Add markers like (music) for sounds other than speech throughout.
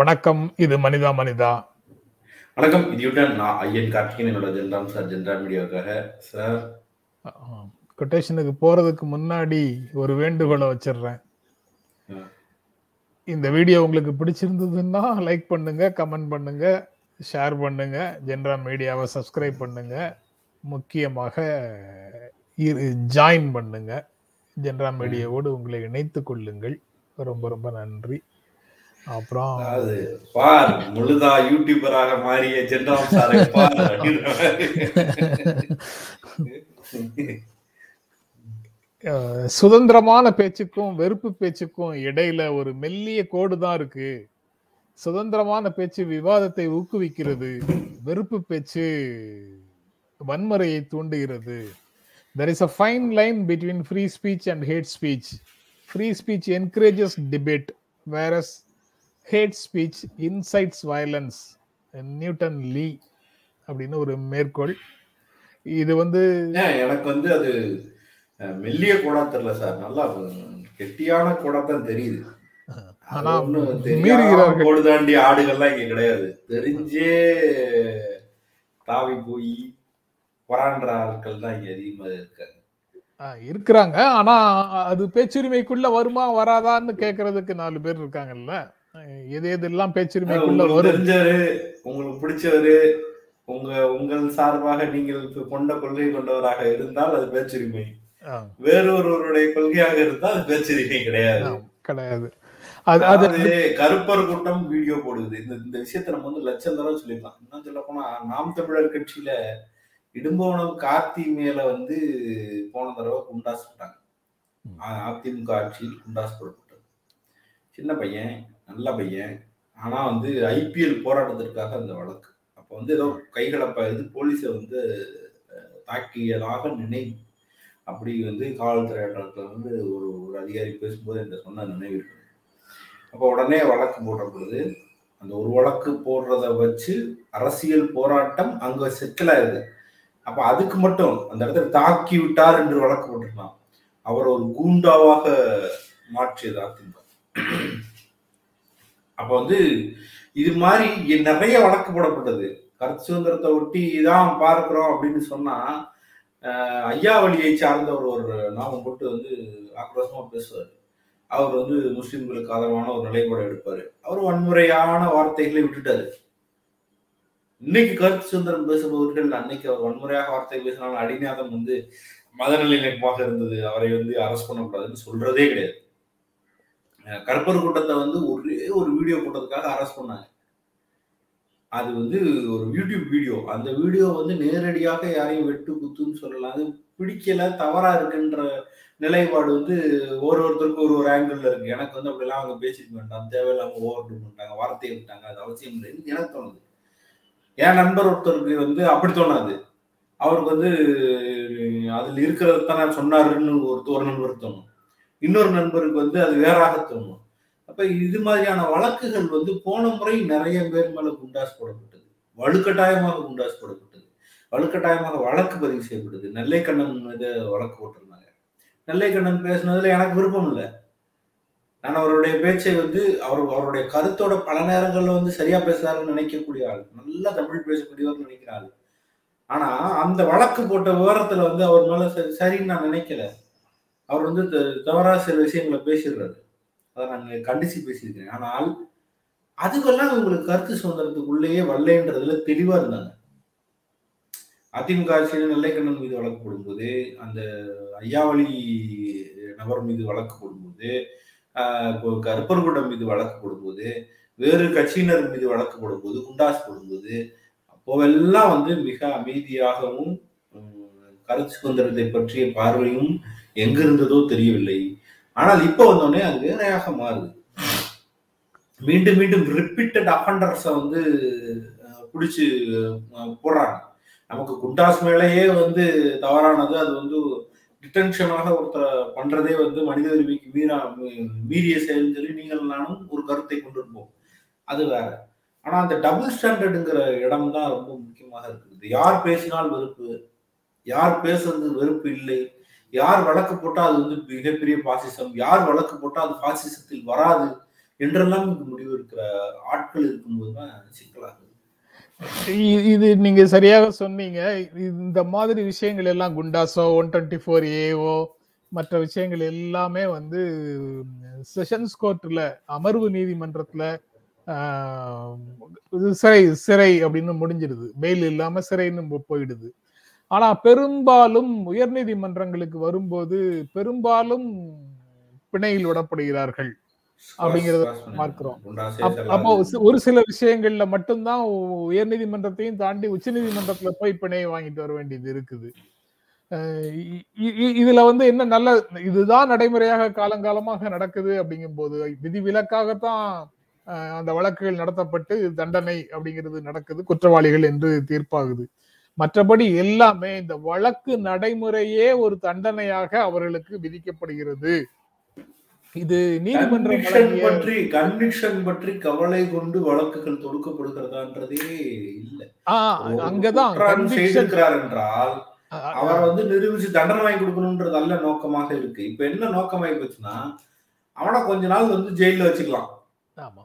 வணக்கம் இது மனிதா மனிதா. வணக்கம் இதுடன் நான் ஐயன் கார்த்திகேயன் என்னோட ஜென்ராம் சார் ஜென்ரா மீடியாவுக்காக. சார். கொட்டேஷனுக்கு போறதுக்கு முன்னாடி ஒரு வேண்டுகோளை வச்சிடுறேன். இந்த வீடியோ உங்களுக்கு பிடிச்சிருந்ததுன்னா லைக் பண்ணுங்க கமெண்ட் பண்ணுங்க ஷேர் பண்ணுங்க ஜென்ரா மீடியாவை சப்ஸ்கிரைப் பண்ணுங்க. முக்கியமாக ஜாயின் பண்ணுங்க. ஜென்ரா மீடியாவோடு உங்களை இணைத்துக் கொள்ளுங்கள். ரொம்ப ரொம்ப நன்றி. அப்புறம் அதாவது பார் முழுதா யூடியூபராக மாறிய ஜென்ராம் சாரை பார் சுதந்திரமான பேச்சுக்கும் வெறுப்பு பேச்சுக்கும் இடையில ஒரு மெல்லிய கோடு தான் இருக்கு. சுதந்திரமான பேச்சு விவாதத்தை ஊக்குவிக்கிறது வெறுப்பு பேச்சு வன்முறையை தூண்டுகிறது. There is a fine line between free speech and hate speech free speech encourages debate whereas hate speech incites violence Newton Lee அப்படின்னு ஒரு மேற்கோள். இது வந்து எனக்கு வந்து அது மெல்லிய கோடா தெரியல சார். நல்லா கெட்டியான கோடா தான் தெரியுது ஆனா ஒண்ணும் தெரியாம மீறுகிறார்கள். கோடு தாண்டி ஆடுகள்லாம் இங்க கிடையாது. தெரிஞ்சே தாவி போய் பொறான்ற ஆட்கள் தான் இங்க அதிகமா இருக்காங்க. இருக்கிறாங்க. ஆனா அது பேச்சுரிமைக்குள்ள வருமா வராதான்னு கேக்குறதுக்கு நாலு பேர் இருக்காங்கல்ல. எது எதெல்லாம் பேச்சுரிமைக்குள்ள வரும்? உங்களுக்கு பிடிச்சவரு உங்க உங்கள் சார்பாக நீங்கள் கொண்ட கொள்கை கொண்டவராக இருந்தால் அது பேச்சுரிமை. வேறொருவருடைய கொள்கையாக இருந்தால் அது பேச்சுரிமை கிடையாது. கிடையாது. அது அது அதாவது கருப்பர் கூட்டம் வீடியோ போடுது. இந்த இந்த விஷயத்த நம்ம வந்து லட்சம் தடவை சொல்லிடலாம் இன்னும் சொல்ல போனா நாம் தமிழர் கட்சியில இடும்போனம் கார்த்தி மேல வந்து போன தடவை குண்டாஸ் போட்டாங்க. அதிமுக ஆட்சியில் குண்டாஸ் போடப்பட்டது. சின்ன பையன் நல்ல பையன். ஆனால் வந்து ஐபிஎல் போராட்டத்திற்காக அந்த வழக்கு. அப்போ வந்து ஏதோ கைகலப்ப இது போலீஸை வந்து தாக்கியதாக நினை அப்படி வந்து காவல்துறை வந்து ஒரு ஒரு அதிகாரி பேசும்போது இந்த சொன்ன நினைவு இருக்கு அப்போ உடனே வழக்கு போடப்படுது அந்த ஒரு வழக்கு போடுறத வச்சு அரசியல் போராட்டம் அங்க செட்டில் ஆயிருது அப்ப அதுக்கு மட்டும் அந்த இடத்துல தாக்கி விட்டார் என்று வழக்கு போட்டிருக்கலாம். அவர் ஒரு கூண்டாவாக மாற்றியதாக அதிமுக அப்ப வந்து இது மாதிரி நிறைய வழக்கு போடப்பட்டது. கருத்து சுதந்திரத்தை ஒட்டி தான் பார்க்கிறோம் அப்படின்னு சொன்னா ஐயா வழியை சார்ந்த ஒரு ஒரு நாமம் போட்டு வந்து ஆக்ரோஷமா பேசுவார். அவர் வந்து முஸ்லிம்களுக்கு ஆதரவான ஒரு நிலைப்பாடு எடுப்பாரு. அவர் வன்முறையான வார்த்தைகளை விட்டுட்டாரு. இன்னைக்கு கருத்து சுதந்திரம் பேசுபவர்கள் அன்னைக்கு அவர் வன்முறையாக வார்த்தை பேசினாலும் அடிநாதம் வந்து மதநல்லிணக்கமாக இருந்தது. அவரை வந்து அரசு பண்ணக்கூடாதுன்னு சொல்றதே கிடையாது. அஹ் கருப்பர் கூட்டத்தை வந்து ஒரே ஒரு வீடியோ போட்டதுக்காக அரெஸ்ட் பண்ணாங்க. அது வந்து ஒரு யூடியூப் வீடியோ அந்த வீடியோ வந்து நேரடியாக யாரையும் வெட்டு குத்துன்னு சொல்லலாம். அது பிடிக்கல தவறா இருக்குன்ற நிலைப்பாடு வந்து ஒரு ஒருத்தருக்கும் ஒரு ஒரு ஆங்கிள் இருக்கு. எனக்கு வந்து அப்படிலாம் அவங்க பேசிக்க வேண்டாம் தேவையில்லாம ஓவர் பண்ணிட்டாங்க வார்த்தையை விட்டாங்க. அது அவசியம் இல்லைன்னு எனக்கு தோணுது. என் நண்பர் ஒருத்தருக்கு வந்து அப்படி தோணாது. அவருக்கு வந்து அதில் இருக்கிறது தானே சொன்னாருன்னு ஒரு ஒரு நண்பர் தோணும். இன்னொரு நண்பருக்கு வந்து அது வேறாக தோணும் அப்ப இது மாதிரியான வழக்குகள் வந்து போன முறை நிறைய பேர் மேல குண்டாஸ் போடப்பட்டது. வலுக்கட்டாயமாக குண்டாஸ் போடப்பட்டது. வலுக்கட்டாயமாக வழக்கு பதிவு செய்யப்பட்டது. நெல்லைக்கண்ணன் மீது வழக்கு போட்டிருந்தாங்க. நெல்லைக்கண்ணன் பேசினதுல எனக்கு விருப்பம் இல்லை. நான் அவருடைய பேச்சை வந்து அவர் அவருடைய கருத்தோட பல நேரங்கள்ல வந்து சரியா பேசுறாருன்னு நினைக்கக்கூடிய ஆள். நல்லா தமிழ் பேசக்கூடியவர் நினைக்கிற ஆள். ஆனா அந்த வழக்கு போட்ட விவரத்துல வந்து அவர் மேல சரி சரின்னு நான் நினைக்கல. அவர் வந்து த- தவறா சில விஷயங்களை பேசிடுறாரு. அதை நாங்கள் கண்டிச்சு பேசியிருக்கிறேன். ஆனால் அதுக்கெல்லாம் உங்களுக்கு கருத்து சுதந்திரத்துக்குள்ளேயே வரலன்றதுல தெளிவா இருந்தாங்க. அதிமுக ஆட்சியில் நெல்லைக்கண்ணன் மீது வழக்கு போடும்போது அந்த ஐயாவளி நபர் மீது வழக்கு போடும்போது கருப்பர்குடம் இப்போ மீது வழக்கு போடும்போது வேறு கட்சியினர் மீது வழக்கு போடும்போது குண்டாஸ் போடும்போது அப்போவெல்லாம் வந்து மிக அமைதியாகவும் கருத்து சுதந்திரத்தை பற்றிய பார்வையும் எங்கிருந்ததோ தெரியவில்லை. ஆனால் இப்போ வந்தோடனே அது வேறையாக மாறுது. மீண்டும் மீண்டும் ரிப்பீட்டட் அஃபண்டர்ஸை வந்து பிடிச்சு போடுறாங்க. நமக்கு குண்டாஸ் மேலேயே வந்து தவறானது அது வந்து டிட்டென்ஷனாக ஒருத்தர் பண்றதே வந்து மனித உரிமைக்கு மீறா மீ- மீறிய செயல்னு சொல்லி நீங்கள் நானும் ஒரு கருத்தை கொண்டிருப்போம் அது வேற. ஆனா அந்த டபுள் ஸ்டாண்டர்டுங்கிற இடம் தான் ரொம்ப முக்கியமாக இருக்குது. யார் பேசினால் வெறுப்பு? யார் பேசுறது வெறுப்பு இல்லை? யார் வழக்கு போட்டால் அது வந்து மிகப்பெரிய பாசிசம் யார் வழக்கு போட்டால் அது பாசிசத்தில் வராது என்றெல்லாம் முடிவு இருக்கிற ஆட்கள் இருக்கும்போது தான் சிக்கலாகுது. இது நீங்க சரியாக சொன்னீங்க. இந்த மாதிரி விஷயங்கள் எல்லாம் குண்டாசோ ஒன் டுவெண்ட்டி ஃபோர் ஏஓ மற்ற விஷயங்கள் எல்லாமே வந்து செஷன்ஸ் கோர்ட்ல அமர்வு நீதிமன்றத்துல சிறை சிறை அப்படின்னு முடிஞ்சிடுது. பெயில் இல்லாம சிறைன்னு போயிடுது. ஆனா பெரும்பாலும் உயர்நீதிமன்றங்களுக்கு வரும்போது பெரும்பாலும் பிணையில் விடப்படுகிறார்கள் அப்படிங்கறத பார்க்கிறோம். அப்போ ஒரு சில விஷயங்கள்ல மட்டும்தான் உ- உயர்நீதிமன்றத்தையும் தாண்டி உச்சநீதிமன்றத்துல போய் பிணையை வாங்கிட்டு வர வேண்டியது இருக்குது இதுல வந்து என்ன நல்ல இதுதான் நடைமுறையாக காலங்காலமாக நடக்குது அப்படிங்கும் போது விதிவிலக்காகத்தான் அஹ், அந்த வழக்குகள் நடத்தப்பட்டு தண்டனை அப்படிங்கிறது நடக்குது குற்றவாளிகள் என்று தீர்ப்பாகுது மற்றபடி எல்லாமே இந்த வழக்கு நடைமுறையே ஒரு தண்டனையாக அவர்களுக்கு விதிக்கப்படுகிறது. இது நீதிமன்றம் பற்றி கன்விக்ஷன் பற்றி கவலை கொண்டு வழக்குகள் தொடுக்கப்படுகிறதான்றதே இல்ல. அங்கதான். செய்திருக்கிறார் என்றால் அவர் வந்து நிரூபிச்சு தண்டனை வாங்கி கொடுக்கணும்ன்றது அல்ல நோக்கமாக இருக்கு. இப்ப என்ன நோக்கமாயி போச்சுன்னா அவனை கொஞ்ச நாள் வந்து ஜெயில வச்சுக்கலாம். ஆமா.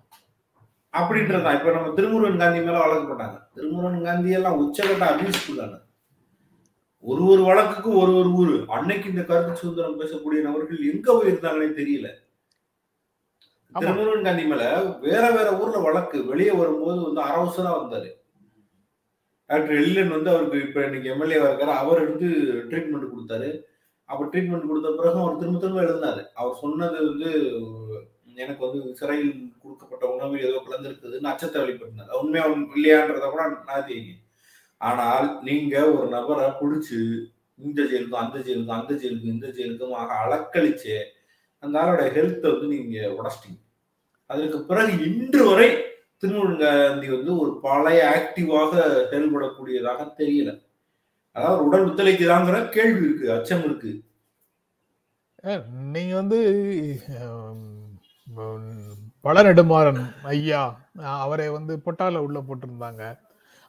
அப்படின்றதுதான் இப்ப நம்ம திருமுருகன் காந்தி மேல வழக்கு போட்டாங்க திருமுருகன் காந்தி எல்லாம் உச்சகட்ட அபியூஸ்ஃபுல்லான ஒரு ஒரு வழக்குக்கும் ஒரு ஒரு ஊரு. அன்னைக்கு இந்த கருத்து சுதந்திரம் பேசக்கூடிய நபர்கள் எங்க போயிருந்தாங்கன்னே தெரியல. திருமுருகன் காந்தி மேல வேற வேற ஊர்ல வழக்கு. வெளியே வரும்போது வந்து அரவசரா வந்தாரு. டாக்டர் எல்லின் வந்து அவருக்கு இப்ப இன்னைக்கு எம்எல்ஏ இருக்காரு. அவர் எடுத்து ட்ரீட்மெண்ட் கொடுத்தாரு. அப்ப ட்ரீட்மெண்ட் கொடுத்த பிறகு அவர் திரும்ப திரும்ப எழுதினாரு. அவர் சொன்னது வந்து எனக்கு வந்து சிறையில் கொடுக்கப்பட்ட உணவு ஏதோ கலந்துருக்குதுன்னு அச்சத்தை வெளிப்படுத்தினார் அது உண்மையா இல்லையான்றத கூட நான் தெரியும் ஆனால் நீங்க ஒரு நபரை பிடிச்சு இந்த ஜெயிலுக்கும் அந்த ஜெயிலுக்கும் அந்த ஜெயிலுக்கும் இந்த ஜெயிலுக்கும் ஆக அலக்களிச்சு அந்த ஆளோட ஹெல்த்தை வந்து நீங்க உடச்சிட்டீங்க. அதற்கு பிறகு இன்று வரை திருமுருகாந்தி வந்து ஒரு பழைய ஆக்டிவாக செயல்படக்கூடியதாக தெரியல. அதாவது உடல் ஒத்துழைக்குதாங்கிற கேள்வி இருக்கு அச்சம் இருக்கு. நீங்க வந்து பல நெடுமாறன் ஐயா அவரை வந்து பொட்டால உள்ள போட்டிருந்தாங்க.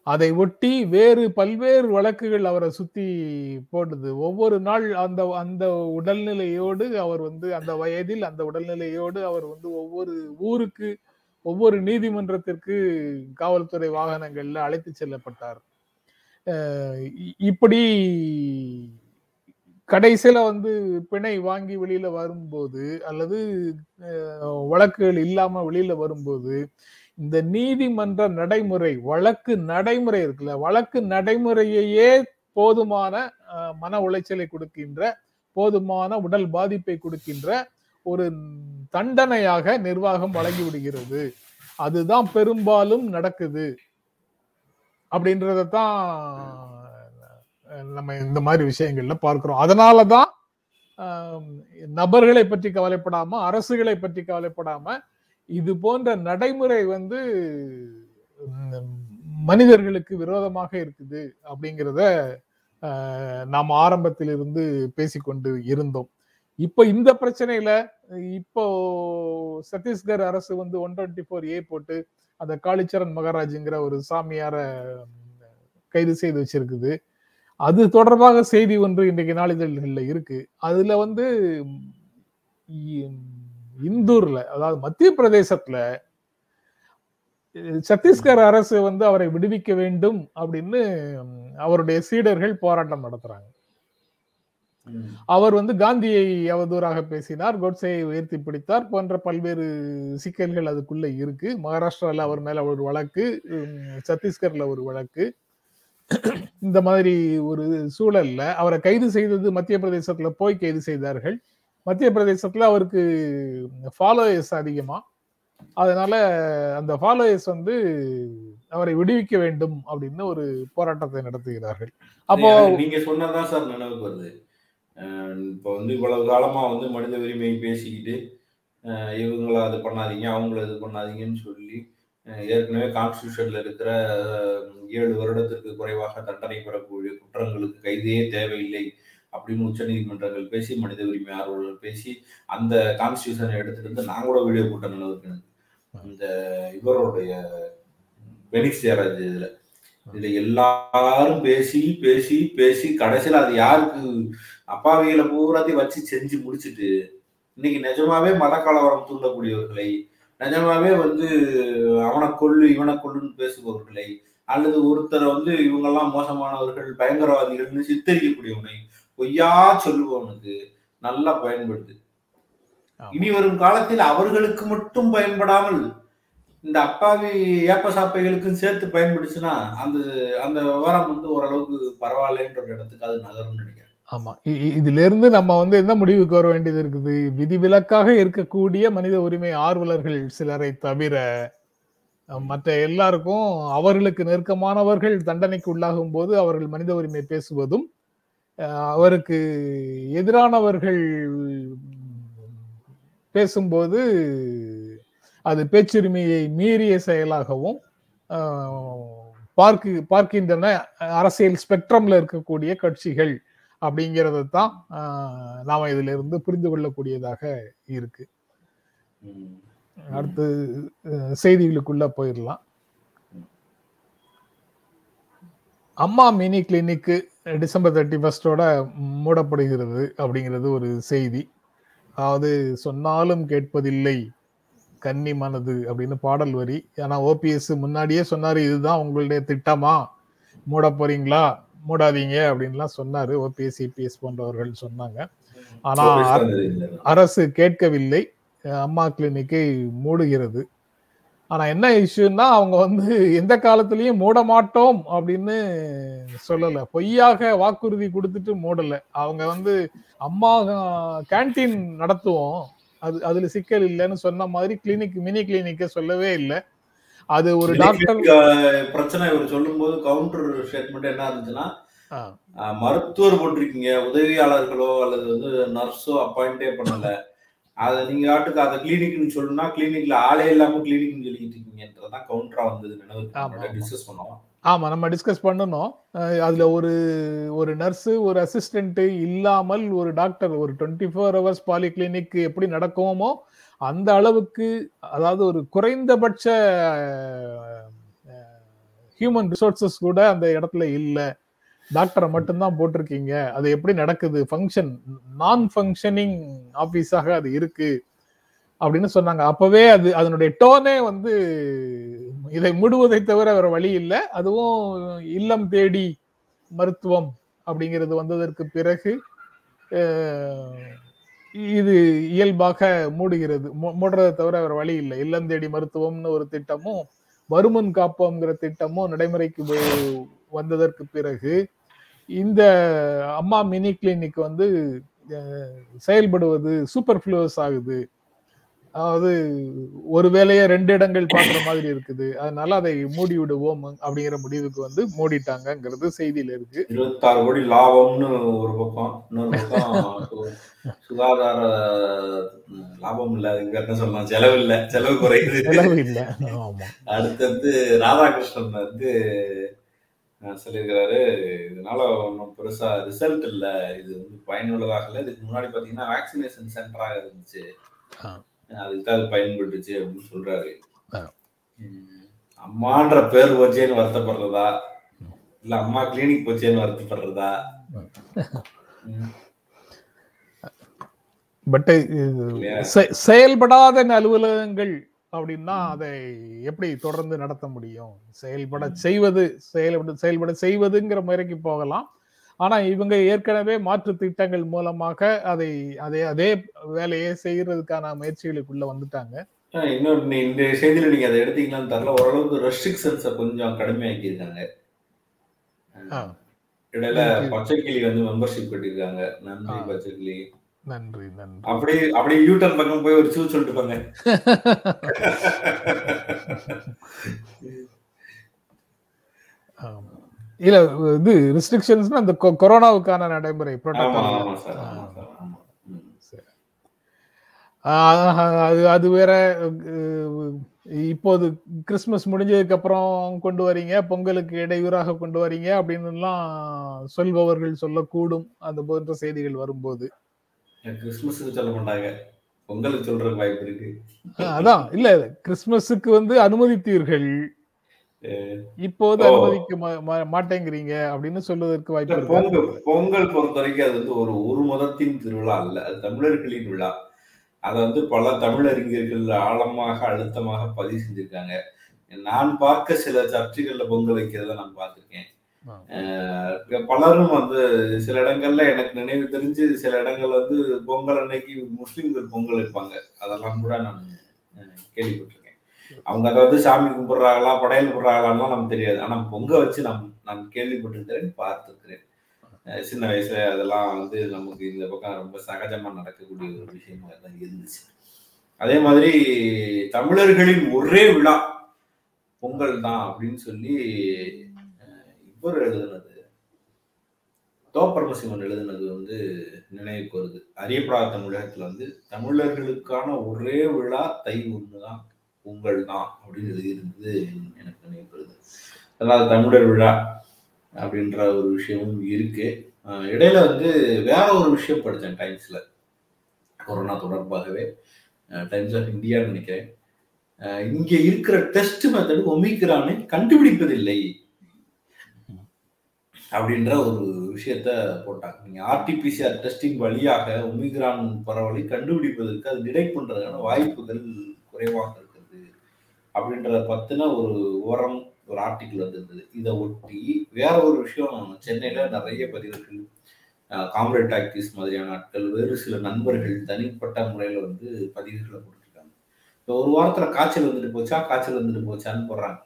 அதை ஒட்டி வேறு பல்வேறு வழக்குகள் அவரை சுத்தி போடுது ஒவ்வொரு நாள் அந்த அந்த உடல்நிலையோடு அவர் வந்து அந்த வயதில் அந்த உடல்நிலையோடு அவர் வந்து ஒவ்வொரு ஊருக்கு ஒவ்வொரு நீதிமன்றத்திற்கு காவல்துறை வாகனங்கள்ல அழைத்து செல்லப்பட்டார். இ- இப்படி கடைசியில வந்து பிணை வாங்கி வெளியில வரும்போது அல்லது வழக்குகள் இல்லாம வெளியில வரும்போது இந்த நீதிமன்ற நடைமுறை வழக்கு நடைமுறை இருக்குல்ல வழக்கு நடைமுறையையே போதுமான மன உளைச்சலை கொடுக்கின்ற போதுமான உடல் பாதிப்பை கொடுக்கின்ற ஒரு தண்டனையாக நிர்வாகம் வழங்கி விடுகிறது. அதுதான் பெரும்பாலும் நடக்குது. அப்படின்றதான் நம்ம இந்த மாதிரி விஷயங்கள்ல பார்க்கிறோம். அதனாலதான் தான் நபர்களை பற்றி கவலைப்படாம அரசுகளை பற்றி கவலைப்படாம இது போன்ற நடைமுறை வந்து மனிதர்களுக்கு விரோதமாக இருக்குது அப்படிங்கிறத நாம் ஆரம்பத்தில் இருந்து பேசிக்கொண்டு இருந்தோம். இப்போ இந்த பிரச்சனையில இப்போ சத்தீஸ்கர் அரசு வந்து ஒன் டுவெண்ட்டி ஃபோர் ஏ போட்டு அந்த காளிச்சரண் மகாராஜுங்கிற ஒரு சாமியார கைது செய்து வச்சிருக்குது. அது தொடர்பாக செய்தி ஒன்று இன்றைக்கு நாளிதழ்களில் இருக்கு. அதுல வந்து இ- இந்தூர்ல அதாவது மத்திய பிரதேசத்துல சத்தீஸ்கர் அரசு வந்து அவரை விடுவிக்க வேண்டும் அப்படின்னு அவருடைய சீடர்கள் போராட்டம் நடத்துறாங்க. அவர் வந்து காந்தியை அவதூறாக பேசினார் கோட்ஸையை உயர்த்தி பிடித்தார் போன்ற பல்வேறு சிக்கல்கள் அதுக்குள்ள இருக்கு. மகாராஷ்டிராவில் அவர் மேல ஒரு வழக்கு சத்தீஸ்கர்ல ஒரு வழக்கு. இந்த மாதிரி ஒரு சூழல்ல அவரை கைது செய்தது மத்திய பிரதேசத்துல போய் கைது செய்தார்கள். மத்திய பிரதேசத்துல அவருக்கு ஃபாலோயர்ஸ் அதிகமா. அதனால அந்த ஃபாலோயர்ஸ் வந்து அவரை விடுவிக்க வேண்டும் அப்படின்னு ஒரு போராட்டத்தை நடத்துகிறார்கள். அப்போ நீங்க சொன்னதான் சார் நினைவுக்கு வருது. இப்போ இப்ப வந்து இவ்வளவு காலமா வந்து மனித உரிமை பேசிக்கிட்டு இவங்களை அது பண்ணாதீங்க அவங்கள இது பண்ணாதீங்கன்னு சொல்லி ஏற்கனவே கான்ஸ்டியூஷன்ல இருக்கிற ஏழு வருடத்திற்கு குறைவாக தண்டனை பெறக்கூடிய குற்றங்களுக்கு கைதே தேவையில்லை அப்படின்னு உச்ச நீதிமன்றங்கள் பேசி மனித உரிமை ஆர்வலர்கள் பேசி அந்த கான்ஸ்டியூஷனை எடுத்துட்டு வந்து நான் கூட வீடியோ போட்ட நினைவுக்கு இந்த இவருடைய பெனிக்ஸ் ஜெயராஜ் இதுல. இதுல எல்லாரும் பேசி பேசி பேசி கடைசியில அது யாருக்கு அப்பாவிகளை பூராத்தையும் வச்சு செஞ்சு முடிச்சிட்டு இன்னைக்கு நிஜமாவே மத கலவரம் தூண்டக்கூடியவர்களை நிஜமாவே வந்து அவனை கொல்லு இவனை கொல்லுன்னு பேசுபவர்களை அல்லது ஒருத்தரை வந்து இவங்கெல்லாம் மோசமானவர்கள் பயங்கரவாதிகள்னு சித்தரிக்கக்கூடியவனை பொய்யா சொல்லுபவனுக்கு நல்லா பயன்படுது. இனி வரும் காலத்தில் அவர்களுக்கு மட்டும் பயன்படாமல் இந்த அப்பாவி ஏப்ப சாப்பைகளுக்கும் சேர்த்து பயன்படுச்சுன்னா அந்த அந்த விவரம் வந்து ஓரளவுக்கு பரவாயில்லன்ற ஒரு இடத்துக்கு அது நகரும்னு நினைக்கிறேன் ஆமா. இ- இதுல இருந்து நம்ம வந்து என்ன முடிவுக்கு வர வேண்டியது இருக்குது? விதிவிலக்காக இருக்கக்கூடிய மனித உரிமை ஆர்வலர்கள் சிலரை தவிர மற்ற எல்லாருக்கும் அவர்களுக்கு நெருக்கமானவர்கள் தண்டனைக்கு உள்ளாகும் போது அவர்கள் மனித உரிமை பேசுவதும் அவருக்கு எதிரானவர்கள் பேசும்போது அது பேச்சுரிமையை மீறிய செயலாகவும் பார்க்கு பார்க்கின்றன அரசியல் ஸ்பெக்ட்ரம்ல இருக்கக்கூடிய கட்சிகள் அப்படிங்கிறத தான் நாம இதுல இருந்து புரிந்து கொள்ளக்கூடியதாக இருக்கு. அடுத்து செய்திகளுக்குள்ள போயிடலாம். Amma mini clinic December thirty ஃபர்ஸ்டோட மூடப்படுகிறது அப்படிங்கிறது ஒரு செய்தி. அதாவது சொன்னாலும் கேட்பதில்லை கன்னி மனது அப்படின்னு பாடல் வரி. ஏன்னா ஓபிஎஸ் முன்னாடியே சொன்னாரு இதுதான் உங்களுடைய திட்டமா? மூட போறீங்களா? மூடாதீங்க அப்படின்லாம் சொன்னாரு. ஓபிஎஸ் சிபிஎஸ் போன்றவர்கள் சொன்னாங்க. ஆனா ஒரு அர- விஷயம் தெரியுது. அரசு கேட்கவில்லை. அம்மா கிளினிக்கை மூடுகிறது. ஆனா என்ன இஷ்யூன்னா அவங்க வந்து எந்த காலத்திலயும் மூட மாட்டோம் அப்படின்னு சொல்லல. பொய்யாக வாக்குறுதி கொடுத்துட்டு மூடல. அவங்க வந்து அம்மா கேண்டீன் நடத்துவோம். அது அதுல சிக்கல் இல்லைன்னு சொன்ன மாதிரி கிளினிக் மினி கிளினிக்க சொல்லவே இல்லை. அது ஒரு டாக்டர் கிளினிக் பிரச்சனை இவர் சொல்லும்போது கவுண்டர் ஸ்டேட்மெண்ட் என்ன இருந்துச்சுன்னா மருத்துவர் போட்டிருக்கீங்க உதவியாளர்களோ அல்லது வந்து நர்ஸோ அப்பாயிண்டே பண்ணல. அதை நீங்க ஆட்டுக்கு அதை கிளினிக்னு சொல்லணும்னா கிளினிக்ல ஆளே இல்லாம கிளினிக்னு சொல்லிக்கிட்டு இருக்கீங்கன்றதான் கவுண்டரா வந்தது நினைவு. டிஸ்கஸ் பண்ணோம் ஆமா. நம்ம டிஸ்கஸ் பண்ணணும். அதுல ஒரு ஒரு நர்ஸ் ஒரு அசிஸ்டன்ட் இல்லாமல் ஒரு டாக்டர் ஒரு டுவெண்ட்டி ஃபோர் ஹவர்ஸ் பாலிகிளினிக் எப்படி நடக்குமோ அந்த அளவுக்கு அதாவது ஒரு குறைந்தபட்ச ஹியூமன் ரிசோர்சஸ் கூட அந்த இடத்துல இல்லை. டாக்டரை மட்டும்தான் போட்டிருக்கீங்க. அது எப்படி நடக்குது? ஃபங்க்ஷன் நான் ஃபங்க்ஷனிங் ஆஃபீஸாக அது இருக்கு. அப்படின்னு சொன்னாங்க. அப்பவே அது அதனுடைய டோனே வந்து இதை மூடுவதை தவிர வேற வழி இல்லை. அதுவும் இல்லம் தேடி மருத்துவம் அப்படிங்கிறது வந்ததற்கு பிறகு இது இயல்பாக மூடுகிறது. மூ- மூடுறதை தவிர வேற வழி இல்லை. இல்லம் தேடி மருத்துவம்னு ஒரு திட்டமும் வருமன் காப்போம்ங்கிற திட்டமும் நடைமுறைக்கு வந்ததற்கு பிறகு இந்த அம்மா மினி கிளினிக் வந்து செயல்படுவது சூப்பர் ஃப்ளூவஸ் ஆகுது. அதாவது ஒரு வேலையை ரெண்டு இடங்கள் பார்க்குற மாதிரி இருக்குது. அதனால அதை மூடி விடுவோம் அப்படிங்கிற முடிவுக்கு வந்து மூடிட்டாங்கங்கிறது செய்தியில இருக்கு. இருபத்தாறு கோடி லாபம்னு ஒரு பக்கம் இன்னொரு பக்கம் சுகாதார லாபம் இல்ல இங்க என்ன சொல்லலாம் செலவு இல்ல செலவு குறையுது. செலவு இல்ல. அடுத்தது ராதாகிருஷ்ணன் வந்து சொல்லியிருக்கிறாரு இதனால ஒன்றும் பெருசா ரிசல்ட் இல்ல. இது வந்து பயனுள்ளதாக இல்லை. இதுக்கு முன்னாடி பாத்தீங்கன்னா வேக்சினேஷன் சென்டராக இருந்துச்சு. அதுக்கு தான் அது பயன்பட்டுச்சு அப்படின்னு சொல்றாரு. அம்மான்ற பேர் போச்சேன்னு வருத்தப்படுறதா? இல்ல அம்மா கிளினிக் போச்சேன்னு வருத்தப்படுறதா? பட்? செயல்படாத அலுவலகங்கள் அப்படின்னா அதை எப்படி தொடர்ந்து நடத்த முடியும்? செயல்பட செய்வது செயல்பட செயல்பட செய்வதுங்கிற முறைக்கு போகலாம். ஆனா இவங்க ஏற்கனவே மாற்று திட்டங்கள் மூலமாக அதை அதே அதே வேலையை செய்யறதுக்கான முயற்சிகளுக்குள்ள வந்துட்டாங்க. இன்னொரு இந்த செய்தியில நீங்க அதை எடுத்தீங்களான்னு தெரியல. ஓரளவுக்கு ரெஸ்ட்ரிக்ஷன்ஸை கொஞ்சம் கடுமையாக்கியிருக்காங்க. இடையில. பச்சைக்கிளி வந்து மெம்பர்ஷிப் கட்டியிருக்காங்க. நன்றி. பச்சைக்கிளி. நன்றி நன்றி. அப்படி அப்படி யூட்டர்ன் பக்கம் போய் ஒரு சூ சொல்லிட்டு போங்க. ஆமா. இல்ல இது ரெஸ்ட்ரிக்ஷன்ஸ்னா அந்த கொரோனாவுக்கான நடைமுறை அது அது வேற இப்போது கிறிஸ்மஸ் முடிஞ்சதுக்கு அப்புறம் கொண்டு வரீங்க பொங்கலுக்கு இடையூறாக கொண்டு வரீங்க அப்படின்னுலாம் சொல்பவர்கள் சொல்லக்கூடும் அந்த போன்ற செய்திகள் வரும்போது. கிறிஸ்மஸுக்கு சொல்ல மாட்டாங்க. பொங்கலுக்கு சொல்றதுக்கு வாய்ப்பு இருக்கு. அதான். இல்ல கிறிஸ்மஸுக்கு வந்து அனுமதித்தீர்கள். இப்போது. அனுமதிக்க மாட்டேங்கிறீங்க அப்படின்னு சொல்வதற்கு வாய்ப்பு பொங்கல் பொங்கல் பொறுத்த வரைக்கும் அது வந்து ஒரு ஒரு மதத்தின் திருவிழா அல்ல அது தமிழர்களின் விழா. அதை வந்து பல தமிழறிஞர்கள் ஆழமாக அழுத்தமாக பதிவு செஞ்சிருக்காங்க. நான் பார்க்க சில சர்ச்சைகள்ல பொங்கல் வைக்கிறத நான் பார்த்திருக்கேன். பலரும் வந்து சில இடங்கள்ல எனக்கு நினைவு தெரிஞ்சு சில இடங்கள்ல வந்து பொங்கல் அன்னைக்கு முஸ்லிம்கள் பொங்கல் வைப்பாங்க. அதெல்லாம் கூட நான் கேள்விப்பட்டிருக்கேன். அவங்க அதை வந்து சாமி கும்பிடுறாங்களா படையல் கும்பிடுறாங்களான்லாம் நமக்கு தெரியாது. ஆனா பொங்க வச்சு நான் நான் கேள்விப்பட்டிருக்கிறேன் பார்த்திருக்கிறேன். சின்ன வயசுல அதெல்லாம் வந்து நமக்கு இந்த பக்கம் ரொம்ப சகஜமா நடக்கக்கூடிய ஒரு விஷயமா தான் இருந்துச்சு. அதே மாதிரி தமிழர்களின் ஒரே விழா பொங்கல் தான் அப்படின்னு சொல்லி இவர் எழுதுனது. தோப்பரமசிவன் எழுதுனது வந்து நினைவுக்கு வருது. அறியப்படாத தமிழகத்துல வந்து தமிழர்களுக்கான ஒரே விழா தை ஒன்று தான். பொங்கல் தான் அப்படின்னு எழுதியிருந்தது எனக்கு நினைவுகிறது அதனால் அதாவது தமிழர் விழா அப்படின்ற ஒரு விஷயமும் இருக்கு. இடையில வந்து வேற ஒரு விஷயம் படித்தேன் டைம்ஸ்ல. கொரோனா தொடர்பாகவே. டைம்ஸ் ஆஃப் இந்தியான்னு நினைக்கிறேன். இங்கே இருக்கிற டெஸ்ட் மெத்தடு ஒமிக்ரானை கண்டுபிடிப்பதில்லை அப்படின்ற ஒரு விஷயத்த போட்டாங்க. நீங்க ஆர்டிபிசிஆர் டெஸ்டிங் வழியாக ஒமிக்ரான் பரவலை கண்டுபிடிப்பதற்கு அது டிடெக்ட் பண்றதுக்கான வாய்ப்புகள் குறைவாக அப்படின்றத பத்தின ஒரு ஓரம் ஒரு ஆர்டிக்கிள் வந்திருந்தது. இதை ஒட்டி வேற ஒரு விஷயம் சென்னையில நிறைய பதிவுகள் காம்ரேட் ஆக்டிஸ் மாதிரியான ஆட்கள் வேறு சில நண்பர்கள் தனிப்பட்ட முறையில வந்து பதிவுகளை கொடுத்துருக்காங்க இப்போ ஒரு வாரத்துல காய்ச்சல் வந்துட்டு போச்சா? காய்ச்சல் வந்துட்டு போச்சான்னு போடுறாங்க.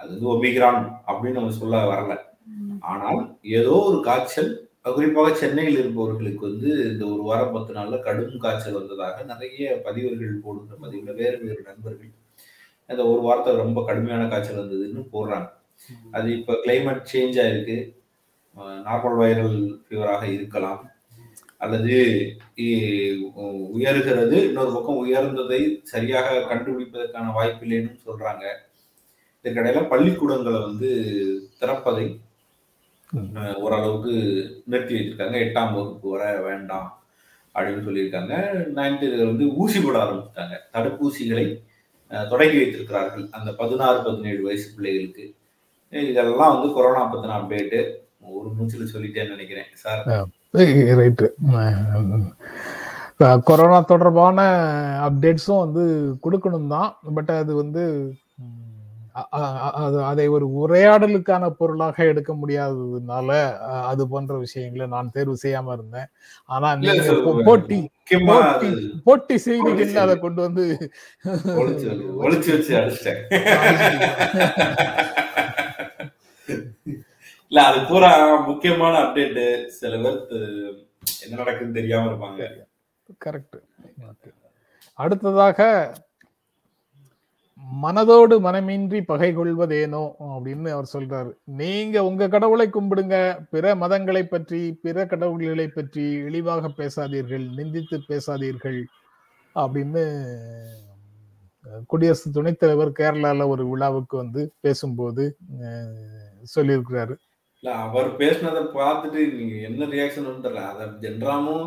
அது வந்து ஒமிக்ரான் அப்படின்னு நம்ம சொல்ல வரல. ஆனால் ஏதோ ஒரு காய்ச்சல் குறிப்பாக சென்னையில் இருப்பவர்களுக்கு வந்து இந்த ஒரு வாரம் பத்து நாள்ல கடும் காய்ச்சல் வந்ததாக நிறைய பதிவுகள் போடுகிற பதிவுல வேறு வேறு நண்பர்கள் அந்த ஒரு வாரத்தை ரொம்ப கடுமையான காய்ச்சல் இருந்ததுன்னு போடுறாங்க. அது இப்ப கிளைமேட் சேஞ்ச் ஆயிருக்கு. நார்மல் வைரல் ஃபீவராக இருக்கலாம். அல்லது உயர்கிறது. இன்னொரு பக்கம் உயர்ந்ததை சரியாக கண்டுபிடிப்பதற்கான வாய்ப்பில்லைன்னு சொல்றாங்க. இதற்கிடையில பள்ளிக்கூடங்களை வந்து திறப்பதை ஓரளவுக்கு நிறுத்தி வச்சிருக்காங்க. எட்டாம் வகுப்பு வர வேண்டாம் அப்படின்னு சொல்லியிருக்காங்க. நைன்த்து வந்து ஊசி போட ஆரம்பிச்சிட்டாங்க. தடுப்பூசிகளை தொடங்கி வைத்திருக்கிறார்கள். அந்த பதினாறு பதினேழு வயசு பிள்ளைகளுக்கு. இதெல்லாம் வந்து கொரோனா பத்தின அப்டேட்டு ஒரு மூச்சில் சொல்லிட்டேன்னு நினைக்கிறேன் சார். ரைட்டு கொரோனா தொடர்பான அப்டேட்ஸும் வந்து கொடுக்கணும் தான் பட் அது வந்து அது அதை ஒரு உரையாடலுக்கான பொருளாக எடுக்க முடியாததுனால அது போன்ற விஷயங்களை நான் தேர்வு செய்யாம இருந்தேன். ஆனா போட்டி போட்டி போட்டி செய்திகள் செய்தி. அதை கொண்டு வந்து இல்ல அது பூரா முக்கியமான அப்டேட் சில பேர் து- என்ன நடக்குதுன்னு தெரியாம இருப்பாங்க. கரெக்ட். அடுத்ததாக மனதோடு மனமின்றி பகை கொள்வதேனோ அப்படின்னு அவர் சொல்றாரு. நீங்க உங்க கடவுளை கும்பிடுங்க. பிற மதங்களை பற்றி பிற கடவுள்களை பற்றி இழிவாக பேசாதீர்கள் நிந்தித்து பேசாதீர்கள் அப்படின்னு குடியரசு துணைத் தலைவர் கேரளால ஒரு விழாவுக்கு வந்து பேசும்போது அஹ், சொல்லியிருக்கிறாரு. இல்ல அவர் பேசினதை பார்த்துட்டு நீங்க என்ன ரியாக்ஷன் வந்துடல அத ஜென்ராமும்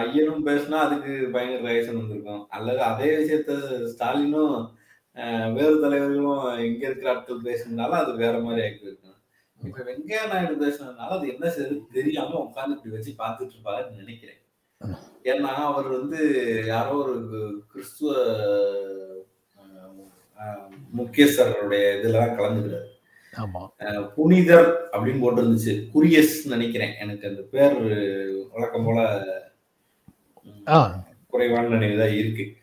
ஐயரும் பேசினா அதுக்கு பயங்கர ரியாக்ஷன் வந்திருக்கும். அல்லது அதே விஷயத்த ஸ்டாலினும் வேறு தலைவர்களும் இங்க இருக்கிற ஆட்கள் பேசினாலும் அது வேற மாதிரி ஆக்கி இருக்கும் இப்ப வெங்கையா நாயுடு பேசினதுனால அது என்ன செய்யுது தெரியாம உட்கார்ந்து இப்படி வச்சு பார்த்துட்டு இருப்பாருன்னு நினைக்கிறேன். ஏன்னா அவர் வந்து யாரோ ஒரு கிறிஸ்துவ முக்கியஸ்தருடைய இதுலதான் கலந்துக்கிறாரு. ஆமா. புனிதர் அப்படின்னு போட்டிருந்துச்சு. குரியஸ் நினைக்கிறேன். எனக்கு அந்த பேர் வழக்கம் போல குறைவான நினைவுதான் இருக்கு.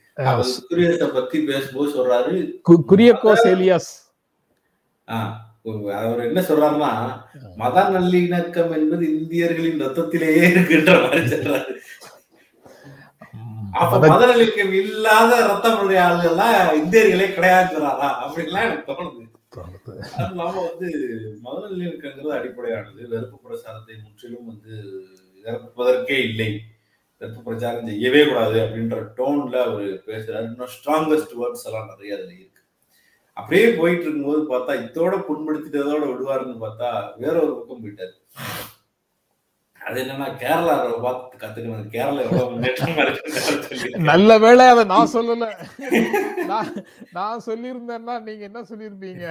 பத்தி பேசும்போது சொல்றாரு. கு- குரியக்கோஸ் எலியாஸ் அவர் என்ன சொல்றாருன்னா மத நல்லிணக்கம் என்பது இந்தியர்களின் ரத்தத்திலேயே இருக்குன்ற மாதிரி சொல்றாரு. அப்ப மத- நல்லிணக்கம் இல்லாத ரத்தமுடைய ஆளுகள்லாம் இந்தியர்களே கிடையாதுறாரா அப்படின்லாம் எனக்கு தோணுது. அது இல்லாம வந்து மத நல்லிணக்கங்கிறது அடிப்படையானது. வெறுப்பு பிரச்சாரத்தை முற்றிலும் வந்து இறப்பதற்கே இல்லை. வெறுப்பு பிரச்சாரம் செய்யவே கூடாது அப்படின்ற டோன்ல அவர் பேசுறாரு. இன்னும் ஸ்ட்ராங்கஸ்ட் வேர்ட்ஸ் எல்லாம் நிறைய அதுல இருக்கு. அப்படியே போயிட்டு இருக்கும்போது பார்த்தா இதோட புண்படுத்திட்டதோட விடுவாருன்னு பார்த்தா வேற ஒரு பக்கம் போயிட்டாரு. அது என்னன்னா கேரளா பார்த்து கத்துக்கணும். கேரளா எவ்வளவு முன்னேற்றமா இருக்கு நல்ல வேளை அதை நான் சொல்லல. நான் சொல்லியிருந்தேன்னா நீங்க என்ன சொல்லியிருப்பீங்க?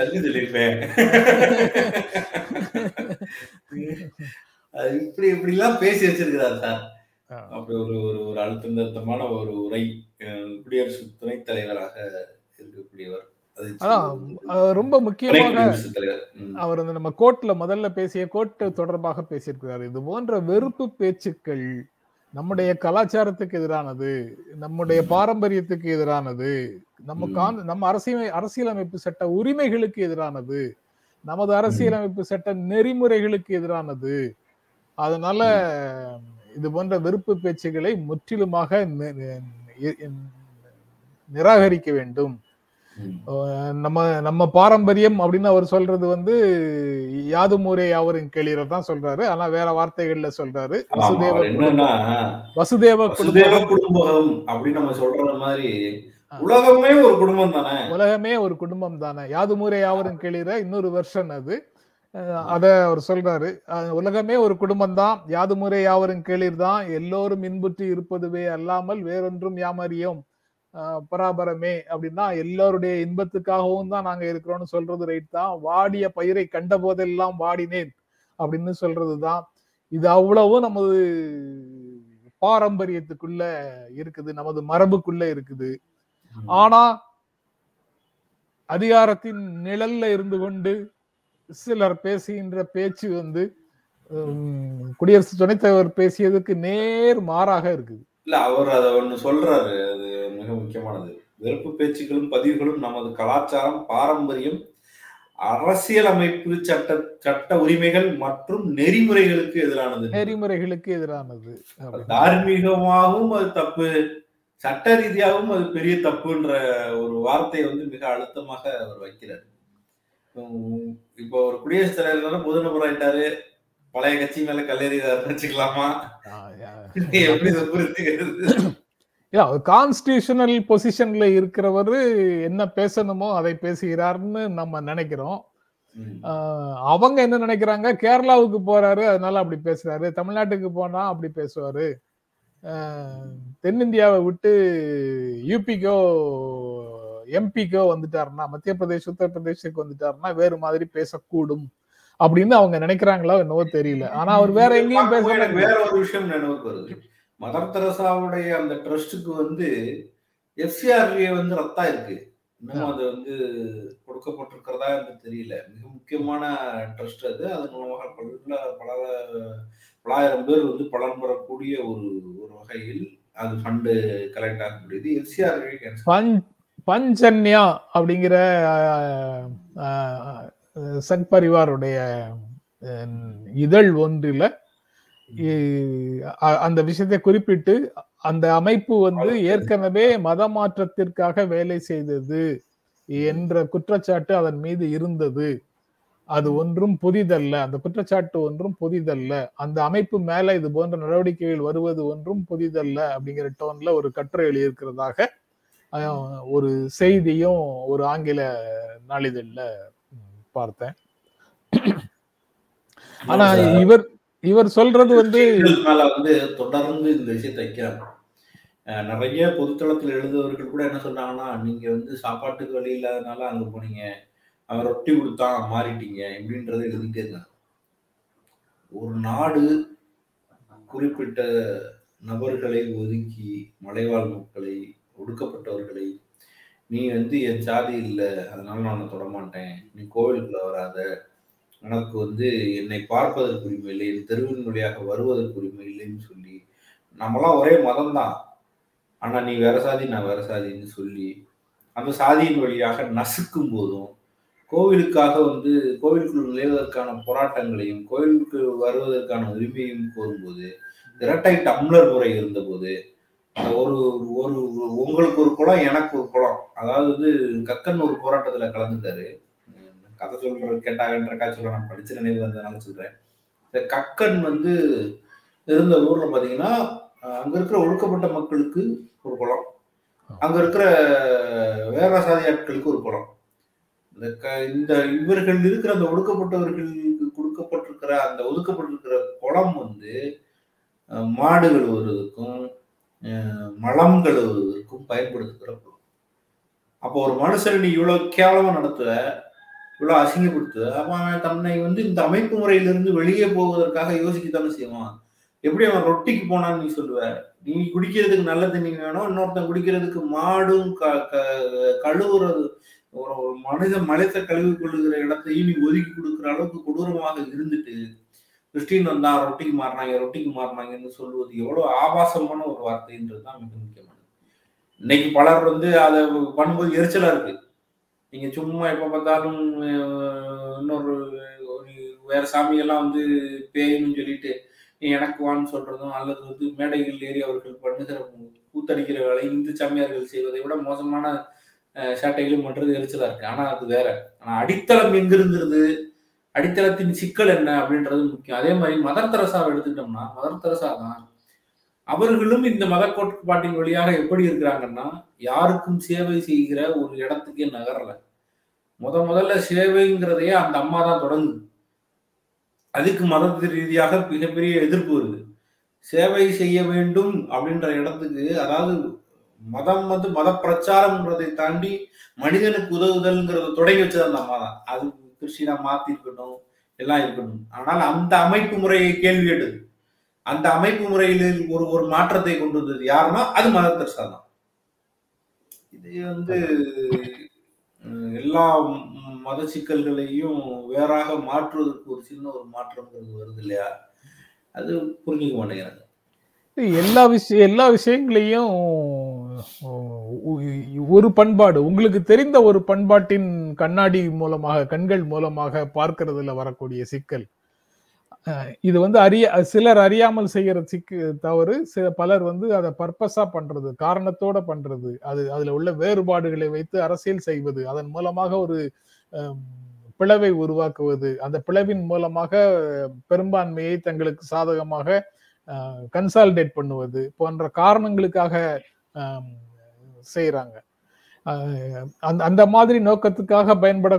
தள்ளி சொல்லியிருப்பேன் இப்படி இப்படி எல்லாம் பேசி வச்சிருக்கிறார் சார். அப்படி ஒரு ஒரு ஒரு அழுத்தம் திருத்தமான ஒரு உரை குடியரசு துணைத் தலைவராக இருக்கக்கூடியவர். ரொம்ப முக்கியமாக. அவர் அந்த நம்ம கோர்ட்ல முதல்ல பேசிய கோர்ட் தொடர்பாக பேசியிருக்கிறார். இது போன்ற வெறுப்பு பேச்சுக்கள் நம்முடைய கலாச்சாரத்துக்கு எதிரானது நம்முடைய பாரம்பரியத்துக்கு எதிரானது நம்ம. கான் நம்ம அரசியல் அரசியலமைப்பு சட்ட உரிமைகளுக்கு எதிரானது நமது அரசியலமைப்பு சட்ட நெறிமுறைகளுக்கு எதிரானது. அதனால இது போன்ற வெறுப்பு பேச்சுகளை முற்றிலுமாக நிராகரிக்க வேண்டும். நம்ம நம்ம பாரம்பரியம் அப்படின்னு அவர் சொல்றது வந்து யாதும் ஊரே யாவரும் கேளீர தான் சொல்றாரு. ஆனா வேற வார்த்தைகள்ல சொல்றாரு. வசுதேவ வசுதேவ குடும்பம். அப்படின்னு நம்ம சொல்ற மாதிரி. உலகமே ஒரு குடும்பம் தானே? உலகமே ஒரு குடும்பம் தானே. யாதும் ஊரே யாவரும் கேளீர இன்னொரு வெர்ஷன் அது. அத அவர் சொல்றாரு. உலகமே ஒரு குடும்பம் தான் யாதும் ஊரே யாவரும் கேளீர் தான் எல்லோரும் இன்புற்று இருப்பதுவே அல்லாமல் வேறொன்றும் யாமறியோம். பராபரமே அப்படின்னா எல்லாருடைய இன்பத்துக்காகவும் தான் நாங்க இருக்கிறோம்னு சொல்றது ரைட் தான். வாடிய பயிரை கண்ட போதெல்லாம் வாடினேன் அப்படின்னு சொல்றதுதான். இது அவ்வளவும் நமது பாரம்பரியத்துக்குள்ள இருக்குது. நமது மரபுக்குள்ள இருக்குது. ஆனா அதிகாரத்தின் நிழல்ல இருந்து கொண்டு சிலர் பேசுகின்ற பேச்சு வந்து குடியரசு துணைத் தலைவர் பேசியதுக்கு நேர் மாறாக இருக்குது. இல்ல அவர் அதை ஒண்ணு சொல்றாரு. அது மிக முக்கியமானது. வெறுப்பு பேச்சுக்களும் பதிவுகளும் நமது கலாச்சாரம் பாரம்பரியம் அரசியலமைப்பு சட்ட சட்ட உரிமைகள் மற்றும் நெறிமுறைகளுக்கு எதிரானது. நெறிமுறைகளுக்கு எதிரானது. தார்மீகமாகவும் அது தப்பு சட்ட ரீதியாகவும் அது பெரிய தப்புன்ற ஒரு வார்த்தையை வந்து மிக அழுத்தமாக அவர் வைக்கிறார். இப்போ ஒரு குடியரசுத் தலைவர் பொதுநபர் ஆயிட்டாரு. பழைய கட்சி மேல கல்லெறிதாருன்னு வச்சுக்கலாமா? (laughs) எப்படி புரிஞ்சுக்கிறது? கான்ஸ்டியூஷனல் பொசிஷன்ல இருக்கிறவர் என்ன பேசணுமோ அதை பேசுகிறார்னு நம்ம நினைக்கிறோம். அவங்க என்ன நினைக்கிறாங்க? கேரளாவுக்கு போறாரு அதனால அப்படி பேசுறாரு. தமிழ்நாட்டுக்கு போனா அப்படி பேசுவாரு. தென்னிந்தியாவை விட்டு யூபிக்கோ எம்பிக்கோ வந்துட்டாருன்னா மத்திய பிரதேஷ் உத்தரப்பிரதேசுக்கு வந்துட்டாருன்னா வேறு மாதிரி பேசக்கூடும் அப்படின்னு அவங்க நினைக்கிறாங்களோ என்னவோ தெரியல. ஆனா அவர் வேற எங்கேயும் பேச வேற ஒரு விஷயம் நினைவுக்கு வருது. மதர் தெரசாவுடைய அந்த ட்ரஸ்டுக்கு வந்து எஃப்சிஆர்ஏ வந்து ரத்தா இருக்கு. இன்னும் அது வந்து கொடுக்கப்பட்டிருக்கிறதா எனக்கு தெரியல. மிக முக்கியமான ட்ரஸ்ட் அது. அதன் மூலமாக பல பல பலாயிரம் பேர் வந்து பலன் பெறக்கூடிய ஒரு ஒரு வகையில் அது ஃபண்டு கலெக்ட் ஆகக்கூடியது. எஃப்சிஆர்ஏ பஞ் பஞ்சன்யா அப்படிங்கிற ஆஹ், ஆஹ், சங் பரிவாருடைய அஹ், இதழ் ஒன்றில் அந்த விஷயத்தை குறிப்பிட்டு அந்த அமைப்பு வந்து ஏற்கனவே மத மாற்றத்திற்காக வேலை செய்தது என்ற குற்றச்சாட்டு அதன் மீது இருந்தது. அது ஒன்றும் புதிதல்ல. அந்த குற்றச்சாட்டு ஒன்றும் புதிதல்ல. அந்த அமைப்பு மேல இது போன்ற நடவடிக்கைகள் வருவது ஒன்றும் புதிதல்ல அப்படிங்கிற டோன்ல ஒரு கட்டுரை எழுதியிருக்கிறதாக ஒரு செய்தியும் ஒரு ஆங்கில நாளிதழ்ல பார்த்தேன். ஆனா இவர் இவர் சொல்றது வந்து வந்து தொடர்ந்து இந்த விஷயத்தை வைக்கிறாங்க நிறைய பொதுத்தளத்தில் எழுதுவவர்கள் கூட என்ன சொல்றாங்கன்னா நீங்க வந்து சாப்பாட்டுக்கு வழி இல்லாதனால அங்க போனீங்க. அவன் ரொட்டி கொடுத்தான் மாறிட்டீங்க. இப்படின்றத எழுதிட்டே இருக்காங்க ஒரு நாடு குறிப்பிட்ட நபர்களை ஒதுக்கி மலைவாழ் மக்களை ஒடுக்கப்பட்டவர்களை நீ வந்து என் சாதி இல்லை அதனால நான் தொடமாட்டேன். நீ கோவிலுக்குள்ள வராத. உனக்கு வந்து என்னை பார்ப்பதற்கு உரிமை இல்லை என் தெருவின் வழியாக வருவதற்கு உரிமை இல்லைன்னு சொல்லி. நம்மளாம் ஒரே மதம் தான் ஆனா நீ வேற சாதி நான் வேற சாதின்னு சொல்லி அந்த சாதியின் வழியாக நசுக்கும் போதும் கோவிலுக்காக வந்து கோவிலுக்குள் நுழைவதற்கான போராட்டங்களையும் கோவிலுக்கு வருவதற்கான உரிமையும் கோரும்போது இரட்டை டம்ளர் முறை இருந்தபோது ஒரு ஒரு உங்களுக்கு ஒரு குளம் எனக்கு ஒரு குளம். அதாவது வந்து கக்கன் ஒரு போராட்டத்துல கலந்துட்டாரு. கதை சொல்ற கேட்டாங்கன்ற கதை சொல்ல நான் படிச்ச நினைவு வந்ததுனால சொல்றேன். இந்த கக்கன் வந்து இருந்த ஊர்ல பாத்தீங்கன்னா அங்க இருக்கிற ஒடுக்கப்பட்ட மக்களுக்கு ஒரு குளம். அங்க இருக்கிற வேற சாதி ஆட்களுக்கு ஒரு குளம். இந்த க- இந்த இவர்கள் இருக்கிற அந்த ஒடுக்கப்பட்டவர்களுக்கு கொடுக்கப்பட்டிருக்கிற அந்த ஒதுக்கப்பட்டிருக்கிற குளம் வந்து மாடுகள் மாடு கழுவுறதுக்கும் மலம் கழுவுவதற்கும் பயன்படுத்துகிற பொருள். அப்போ ஒரு மனுஷன் நீ இவ்வளோ கேவலமாக நடத்துவ இவ்வளோ அசிங்கப்படுத்துவ அப்போ அவன் தன்னை வந்து இந்த அமைப்பு முறையிலிருந்து வெளியே போவதற்காக யோசிக்கத்தானே செய்வான். எப்படி அவன் ரொட்டிக்கு போனான்னு நீ சொல்லுவ? நீ குடிக்கிறதுக்கு நல்ல தண்ணி வேணும் இன்னொருத்தன் குடிக்கிறதுக்கு மாடும் க- க- கழுவுறது ஒரு ஒரு மனித மலைத்த கழுவி கொள்ளுகிற இடத்தையும் நீ ஒதுக்கி கொடுக்குற அளவுக்கு கொடூரமாக இருந்துட்டு கிறிஸ்டின் வந்தா ரொட்டிக்கு மாறினாங்க ரொட்டிக்கு மாறினாங்கன்னு சொல்லுவது எவ்வளவு ஆபாசமான ஒரு வார்த்தைன்றது தான் மிக முக்கியமானது. இன்னைக்கு பலர் வந்து அதை பண்ணும்போது எரிச்சலா இருக்கு. நீங்க சும்மா எப்ப பார்த்தாலும் இன்னொரு ஒரு வேற சாமியெல்லாம் வந்து பேயின்னு சொல்லிட்டு நீ எனக்கு வான்னு சொல்றதும் அல்லது வந்து மேடைகள் ஏறி அவர்கள் பண்ணுகிற கூத்தடிக்கிற வேலை இந்து சாமியார்கள் செய்வதை விட மோசமான சேட்டைகளும் பண்றது எரிச்சலா இருக்கு. ஆனா அது வேற. ஆனா அடித்தளம் எங்கிருந்துருது? அடித்தளத்தின் சிக்கல் என்ன அப்படின்றது முக்கியம். அதே மாதிரி மதர் தெரசாவை எடுத்துக்கிட்டோம்னா மதர் தெரசா தான் அவர்களும் இந்த மத கோட்பாட்டின் வழியாக எப்படி இருக்கிறாங்கன்னா யாருக்கும் சேவை செய்கிற ஒரு இடத்துக்கே நகரல. முத முதல்ல சேவைங்கிறதையே அந்த அம்மா தான் தொடங்குது. அதுக்கு மதத்து ரீதியாக மிகப்பெரிய எதிர்ப்பு வருது. சேவை செய்ய வேண்டும் அப்படின்ற இடத்துக்கு அதாவது மதம் வந்து மத பிரச்சாரம்ன்றதை தாண்டி மனிதனுக்கு உதவுதல்ங்கிறத தொடங்கி வச்சது அந்த அம்மா தான். அது கிறிஸ்டினா மாத்தி இருக்கட்டும் எல்லாம் இருக்கட்டும் ஆனால் அந்த அமைப்பு முறையை கேள்வி கேட்டது. அந்த அமைப்பு முறையில் ஒரு ஒரு மாற்றத்தை கொண்டு வந்தது யாருன்னா அது மதர் தெரசா தான். இது வந்து எல்லா மத சிக்கல்களையும் வேறாக மாற்றுவதற்கு ஒரு சின்ன ஒரு மாற்றம்ங்கிறது வருது இல்லையா? அது புரிஞ்சுக்க மாட்டேங்கிறாங்க. எல்லா விஷயம் எல்லா விஷயங்களையும் ஒரு பண்பாடு. உங்களுக்கு தெரிந்த ஒரு பண்பாட்டின் கண்ணாடி மூலமாக கண்கள் மூலமாக பார்க்கறதுல வரக்கூடிய சிக்கல். இது வந்து அறிய சிலர் அறியாமல் செய்யற சிக்கு தவறு சில பலர் வந்து அதை பர்பஸா பண்றது காரணத்தோட பண்றது. அது அதுல உள்ள வேறுபாடுகளை வைத்து அரசியல் செய்வது அதன் மூலமாக ஒரு பிளவை உருவாக்குவது அந்த பிளவின் மூலமாக பெரும்பான்மையை தங்களுக்கு சாதகமாக கன்சாலிடேட் பண்ணுவது போன்ற காரணங்களுக்காக செய்கிறாங்க அந்த அந்த மாதிரி நோக்கத்துக்காக பயன்பட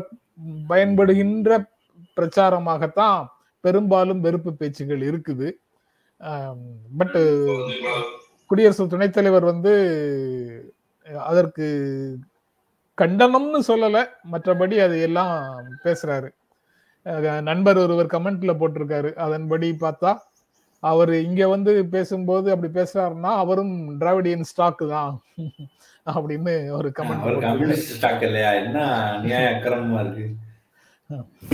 பயன்படுகின்ற பிரச்சாரமாகத்தான் பெரும்பாலும் வெறுப்பு பேச்சுகள் இருக்குது. பட் குடியரசு துணைத் தலைவர் வந்து அதற்கு கண்டனம்னு சொல்லலை. மற்றபடி அது எல்லாம் பேசுறாரு. நண்பர் ஒருவர் கமெண்ட்ல போட்டிருக்காரு. அதன்படி பார்த்தா அவர் இங்க வந்து பேசும்போது அப்படி பேசுறாருன்னா அவரும் டிராவிடியன் ஸ்டாக் தான் (laughs) அப்படின்னு ஒரு கமெண்ட் ஸ்டாக் இல்லையா? என்ன நியாய (laughs) அக்கிரமமா இருக்கு?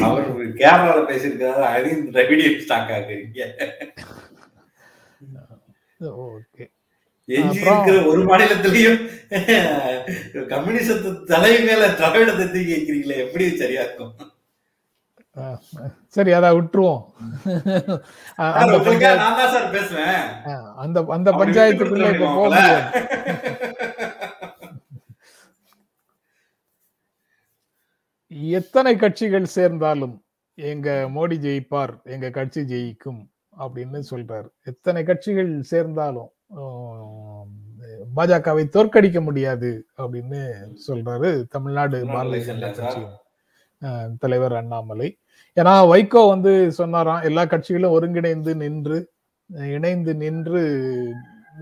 அவர் கேரளால பேசியிருக்காரு அதையும் திராவிடியன் ஸ்டாக் ஆக்குறீங்க ஓகே. ஒரு மாநிலத்திலையும் (laughs) கம்யூனிசத்து தலை மேல திராவிடத்தை தூக்கி வைக்கிறீங்களே எப்படி சரியா இருக்கும். சரி அத விட்டுருவோம். (laughs) அந்த அந்த பஞ்சாயத்துக்குள்ள இப்ப போக முடியாது. (laughs) எத்தனை கட்சிகள் சேர்ந்தாலும் எங்க மோடி ஜெயிப்பார் எங்க கட்சி ஜெயிக்கும் அப்படின்னு சொல்றாரு. எத்தனை கட்சிகள் சேர்ந்தாலும் பாஜகவை தோற்கடிக்க முடியாது அப்படின்னு சொல்றாரு தமிழ்நாடு பாரதிய ஜனதா சார் கட்சி அஹ், தலைவர் அண்ணாமலை. ஏன்னா வைகோ வந்து சொன்னாராம் எல்லா கட்சிகளும் ஒருங்கிணைந்து நின்று இணைந்து நின்று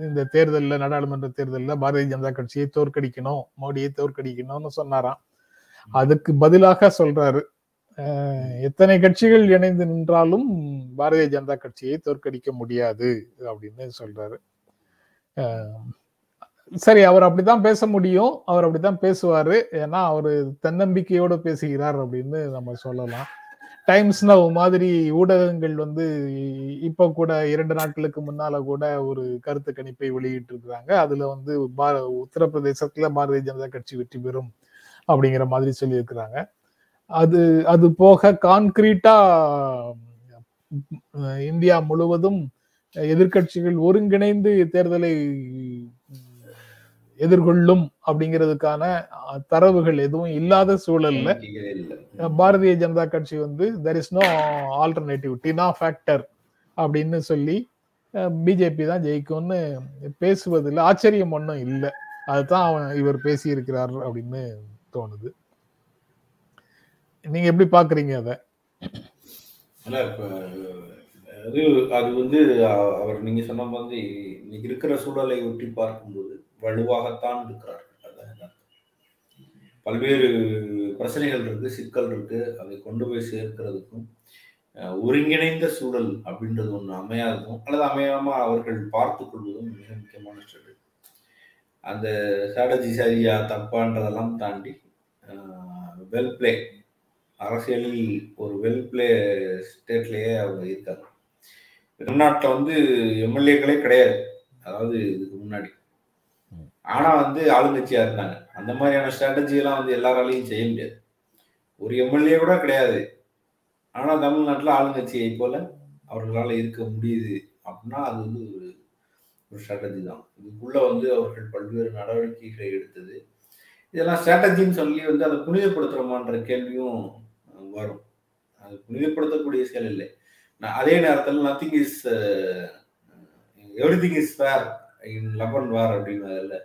இந்த தேர்தல்ல நாடாளுமன்ற தேர்தல்ல பாரதிய ஜனதா கட்சியை தோற்கடிக்கணும் மோடியை தோற்கடிக்கணும்னு சொன்னாராம். அதுக்கு பதிலாக சொல்றாரு. எத்தனை கட்சிகள் இணைந்து நின்றாலும் பாரதிய ஜனதா கட்சியை தோற்கடிக்க முடியாது அப்படின்னு சொல்றாரு. சரி அவர் அப்படித்தான் பேச முடியும் அவர் அப்படித்தான் பேசுவாரு. ஏன்னா அவர் தன்னம்பிக்கையோட பேசுகிறார் அப்படின்னு நம்ம சொல்லலாம். டைம்ஸ் நவ் மாதிரி ஊடகங்கள் வந்து இப்ப கூட இரண்டு நாட்களுக்கு முன்னால கூட ஒரு கருத்து கணிப்பை வெளியிட்டு இருக்கிறாங்க அதுல வந்து பா- உத்தரப்பிரதேசத்துல பாரதிய ஜனதா கட்சி வெற்றி பெறும் அப்படிங்கிற மாதிரி சொல்லியிருக்கிறாங்க. அது அது போக கான்கிரீட்டா இந்தியா முழுவதும் எதிர்க்கட்சிகள் ஒருங்கிணைந்து தேர்தலை எதிர்கொள்ளும் அப்படிங்கிறதுக்கான தரவுகள் எதுவும் இல்லாத சூழல்ல பாரதிய ஜனதா கட்சி வந்து there is no alternative TINA factor அப்படின்னு சொல்லி பிஜேபி தான் ஜெயிக்கும்னு பேசுவதில் ஆச்சரியம் ஒன்றும் இல்லை. அதுதான் அவன் இவர் பேசியிருக்கிறார் அப்படின்னு தோணுது. நீங்க எப்படி பாக்குறீங்க அத? அது அது வந்து அவர் நீங்க சொன்ன மாதிரி இன்னைக்கு இருக்கிற சூழலை ஒட்டி பார்க்கும்போது வலுவாகத்தான் இருக்கிறார் அதான் பல்வேறு பிரச்சனைகள் இருக்கு சிக்கல் இருக்கு. அதை கொண்டு போய் சேர்க்கிறதுக்கும் ஒருங்கிணைந்த சூழல் அப்படின்றது ஒன்று அமையாததும் அல்லது அமையாம அவர்கள் பார்த்து கொள்வதும் மிக முக்கியமான ஸ்ட்ராட்டஜி அந்த ஸ்ட்ராட்டஜி சரியா தப்பான்றதெல்லாம் தாண்டி வெல் பிளே அரசியலில் ஒரு வெல் பிளே ஸ்டேட்லேயே அவங்க இருக்காங்க. தமிழ்நாட்டில் வந்து எம்எல்ஏக்களே கிடையாது. அதாவது இதுக்கு முன்னாடி. ஆனா வந்து ஆளுங்கட்சியா இருந்தாங்க. அந்த மாதிரியான ஸ்ட்ராட்டஜி எல்லாம் வந்து எல்லாராலையும் செய்ய முடியாது. ஒரு எம்எல்ஏ கூட கிடையாது. ஆனா தமிழ்நாட்டில் ஆளுங்கட்சியை போல அவர்களால் இருக்க முடியுது அப்படின்னா அது வந்து ஒரு ஒரு ஸ்ட்ராட்டஜி தான். இதுக்குள்ள வந்து அவர்கள் பல்வேறு நடவடிக்கைகளை எடுத்தது. இதெல்லாம் ஸ்ட்ராட்டஜின்னு சொல்லி வந்து அதை புனிதப்படுத்துறோமான்ற கேள்வியும் வரும். அது புனிதப்படுத்தக்கூடிய செயல் இல்லை. நான் அதே நேரத்தில் nothing is everything is fair in love and war அப்படின்னு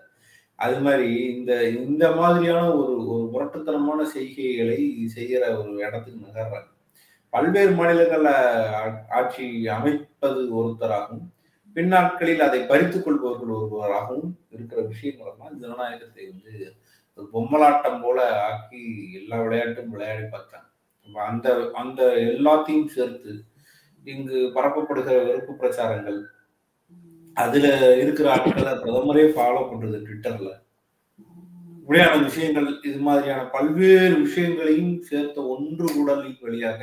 அது மாதிரி இந்த இந்த மாதிரியான ஒரு ஒரு முரட்டுத்தனமான செய்கைகளை செய்கிற ஒரு இடத்துக்கு நகர்றாங்க. பல்வேறு மாநிலங்களில் ஆட்சி அமைப்பது ஒருத்தராகவும் பின்னாட்களில் அதை பறித்துக் கொள்பவர்கள் ஒருவராகவும் இருக்கிற விஷயங்களெல்லாம் ஜனநாயகத்தை வந்து பொம்மலாட்டம் போல ஆக்கி எல்லா விளையாட்டும் விளையாடி பார்த்தாங்க. அந்த அந்த எல்லாத்தையும் சேர்த்து இங்கு பரப்பப்படுகிற வெறுப்பு பிரச்சாரங்கள் அதுல இருக்கிற ஆட்களை பிரதமரே ஃபாலோ பண்றது ட்விட்டர்ல இப்படியான விஷயங்கள் இது மாதிரியான பல்வேறு விஷயங்களையும் சேர்த்த ஒன்று கூடலின் வழியாக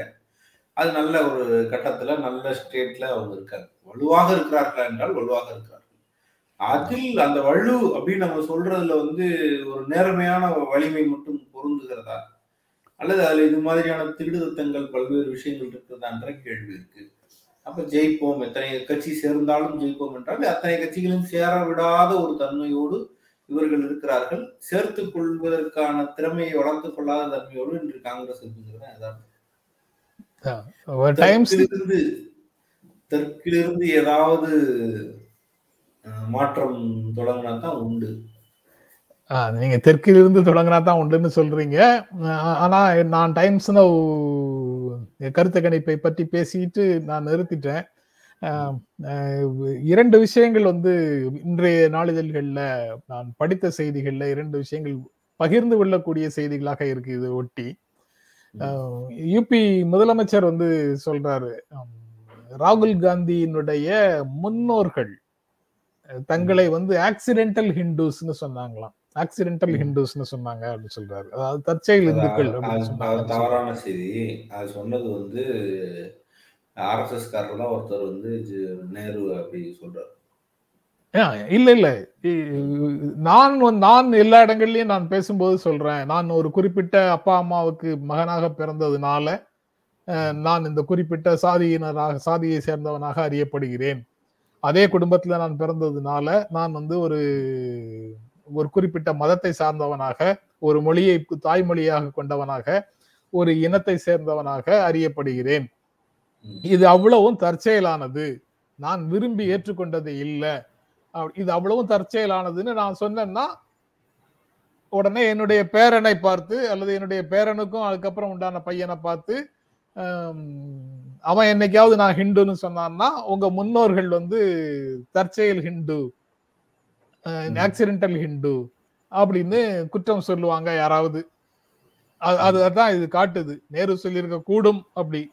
அது நல்ல ஒரு கட்டத்துல நல்ல ஸ்டேட்ல அவங்க இருக்காங்க. வலுவாக இருக்கிறார்களா என்றால் வலுவாக இருக்கிறார்கள். அதில் அந்த வலு அப்படின்னு நம்ம சொல்றதுல வந்து ஒரு நேர்மையான வலிமை மட்டும் பொருந்துகிறதா? அல்லது அதுல இது மாதிரியான திடுதத்தங்கள் பல்வேறு விஷயங்கள் இருக்கிறதான்ற கேள்வி இருக்கு. அப்ப ஜெயிப்போம். எத்தனை கட்சி சேர்ந்தாலும் ஜெயிப்போம் என்றால் அத்தனை கட்சிகளும் சேர விடாத ஒரு தன்மையோடு இவர்கள் இருக்கிறார்கள். சேர்த்துக் கொள்வதற்கான திறமையை வளர்த்துக் கொள்ளாத தன்மையோடு இன்று காங்கிரஸ் இருக்குங்கிறது யதார்த்தம். தெற்கிலிருந்து தெற்கிலிருந்து ஏதாவது மாற்றம் தொடங்கினா தான் உண்டு நீங்க தெற்கில் இருந்து தொடங்கினா தான் உண்டுன்னு சொல்றீங்க. ஆனா நான் டைம்ஸ் நவ் கருத்து கணிப்பை பற்றி பேசிட்டு நான் நிறுத்திட்டேன். இரண்டு விஷயங்கள் வந்து இன்றைய நாளிதழ்கள்ல நான் படித்த செய்திகள்ல இரண்டு விஷயங்கள் பகிர்ந்து கொள்ளக்கூடிய செய்திகளாக இருக்கு இது ஒட்டி யூபி முதலமைச்சர் வந்து சொல்றாரு ராகுல் காந்தியினுடைய முன்னோர்கள் தங்களை வந்து ஆக்சிடென்டல் ஹிந்துஸ்ன்னு சொன்னாங்களாம். ஆக்சிடென்டல். ஹிந்துஸ்னு சொன்னாங்க அப்படின்னு சொல்றாரு. அதாவது தற்செயல் இந்துக்கள் அது- தவறான செய்தி. அது சொன்னது வந்து ஆர்எஸ்எஸ் காரர் தான் ஒருத்தர் வந்து நேரு அப்படி சொல்றாரு. இல்ல இல்ல. நான் நான் எல்லா இடங்கள்லயும் நான் பேசும்போது சொல்றேன். நான் ஒரு குறிப்பிட்ட அப்பா அம்மாவுக்கு மகனாக பிறந்ததுனால நான் இந்த குறிப்பிட்ட சாதியினராக சாதியை சேர்ந்தவனாக அறியப்படுகிறேன். அதே குடும்பத்துல நான் பிறந்ததுனால நான் வந்து ஒரு ஒரு குறிப்பிட்ட மதத்தை சார்ந்தவனாக ஒரு மொழியை தாய்மொழியாக கொண்டவனாக ஒரு இனத்தை சேர்ந்தவனாக அறியப்படுகிறேன். இது அவ்வளவும் தற்செயலானது. நான் விரும்பி ஏற்றுக்கொண்டது இல்லை. இது அவ்வளவும் தற்செயலானதுன்னு நான் சொன்னேன்னா உடனே என்னுடைய பேரனை பார்த்து அல்லது என்னுடைய பேரனுக்கும் அதுக்கப்புறம் உண்டான பையனை பார்த்து அவன் என்னைக்காவது நான் ஹிந்துன்னு சொன்னான்னா உங்க முன்னோர்கள் வந்து தற்செயல் ஹிந்து. ஆக்சிடென்டல் ஹிந்து அப்படின்னு குற்றம் சொல்லுவாங்க யாராவது. அது- அது அதான் இது காட்டுது. நேரு சொல்லியிருக்க கூடும் அப்படி.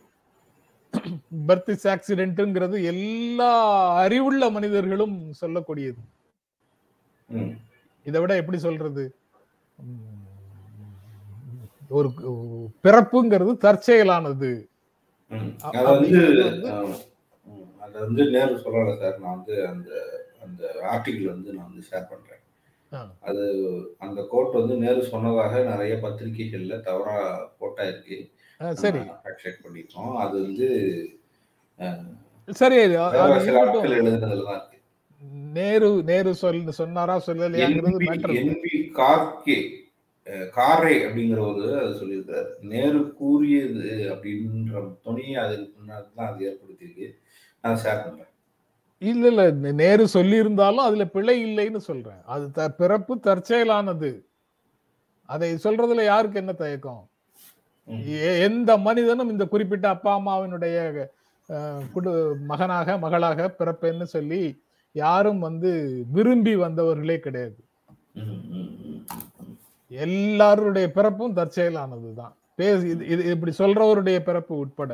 பர்த் இஸ் ஆக்சிடென்ட்ங்கிறது எல்லா அறிவுள்ள மனிதர்களும் சொல்லக்கூடியது. இதை விட எப்படி சொல்றது? ஒரு பிறப்புங்கிறது தற்செயலானது. அது வந்து நேரு சொல்லல சார். நான் வந்து அந்த அந்த ஆர்டிகிள் வந்து நான் வந்து ஷேர் பண்றேன். அது அந்த கோட் வந்து நேரு சொன்னதாக நிறைய பத்திரிகைகள்ல தவறா போட்டா இருக்கு. சரி. செக் பண்ணிட்டோம். அது வந்து சரி எழுதுனதுல நேரு நேரு சொல் சொன்னாரா சொல்லலையாங்கிறது என்பி கார்கே காரே அப்படிங்கிறவரு அது சொல்லியிருக்காரு நேரு கூறியது அப்படின்ற துணியை அதுக்கு முன்னாடி தான் அது ஏற்படுத்தியிருக்கு. நான் ஷேர் பண்றேன். இல்ல இல்ல. நேரு சொல்லி இருந்தாலும் அதுல பிழை இல்லைன்னு சொல்றேன். அது த பிறப்பு தற்செயலானது. அதை சொல்றதுல யாருக்கு என்ன தயக்கம்? எந்த மனிதனும் இந்த குறிப்பிட்ட அப்பா அம்மாவினுடைய குடு மகனாக மகளாக பிறப்பேன்னு சொல்லி யாரும் வந்து விரும்பி வந்தவர்களே கிடையாது. எல்லாருடைய பிறப்பும் தற்செயலானதுதான். பேச இது இப்படி சொல்றவருடைய பிறப்பு உட்பட.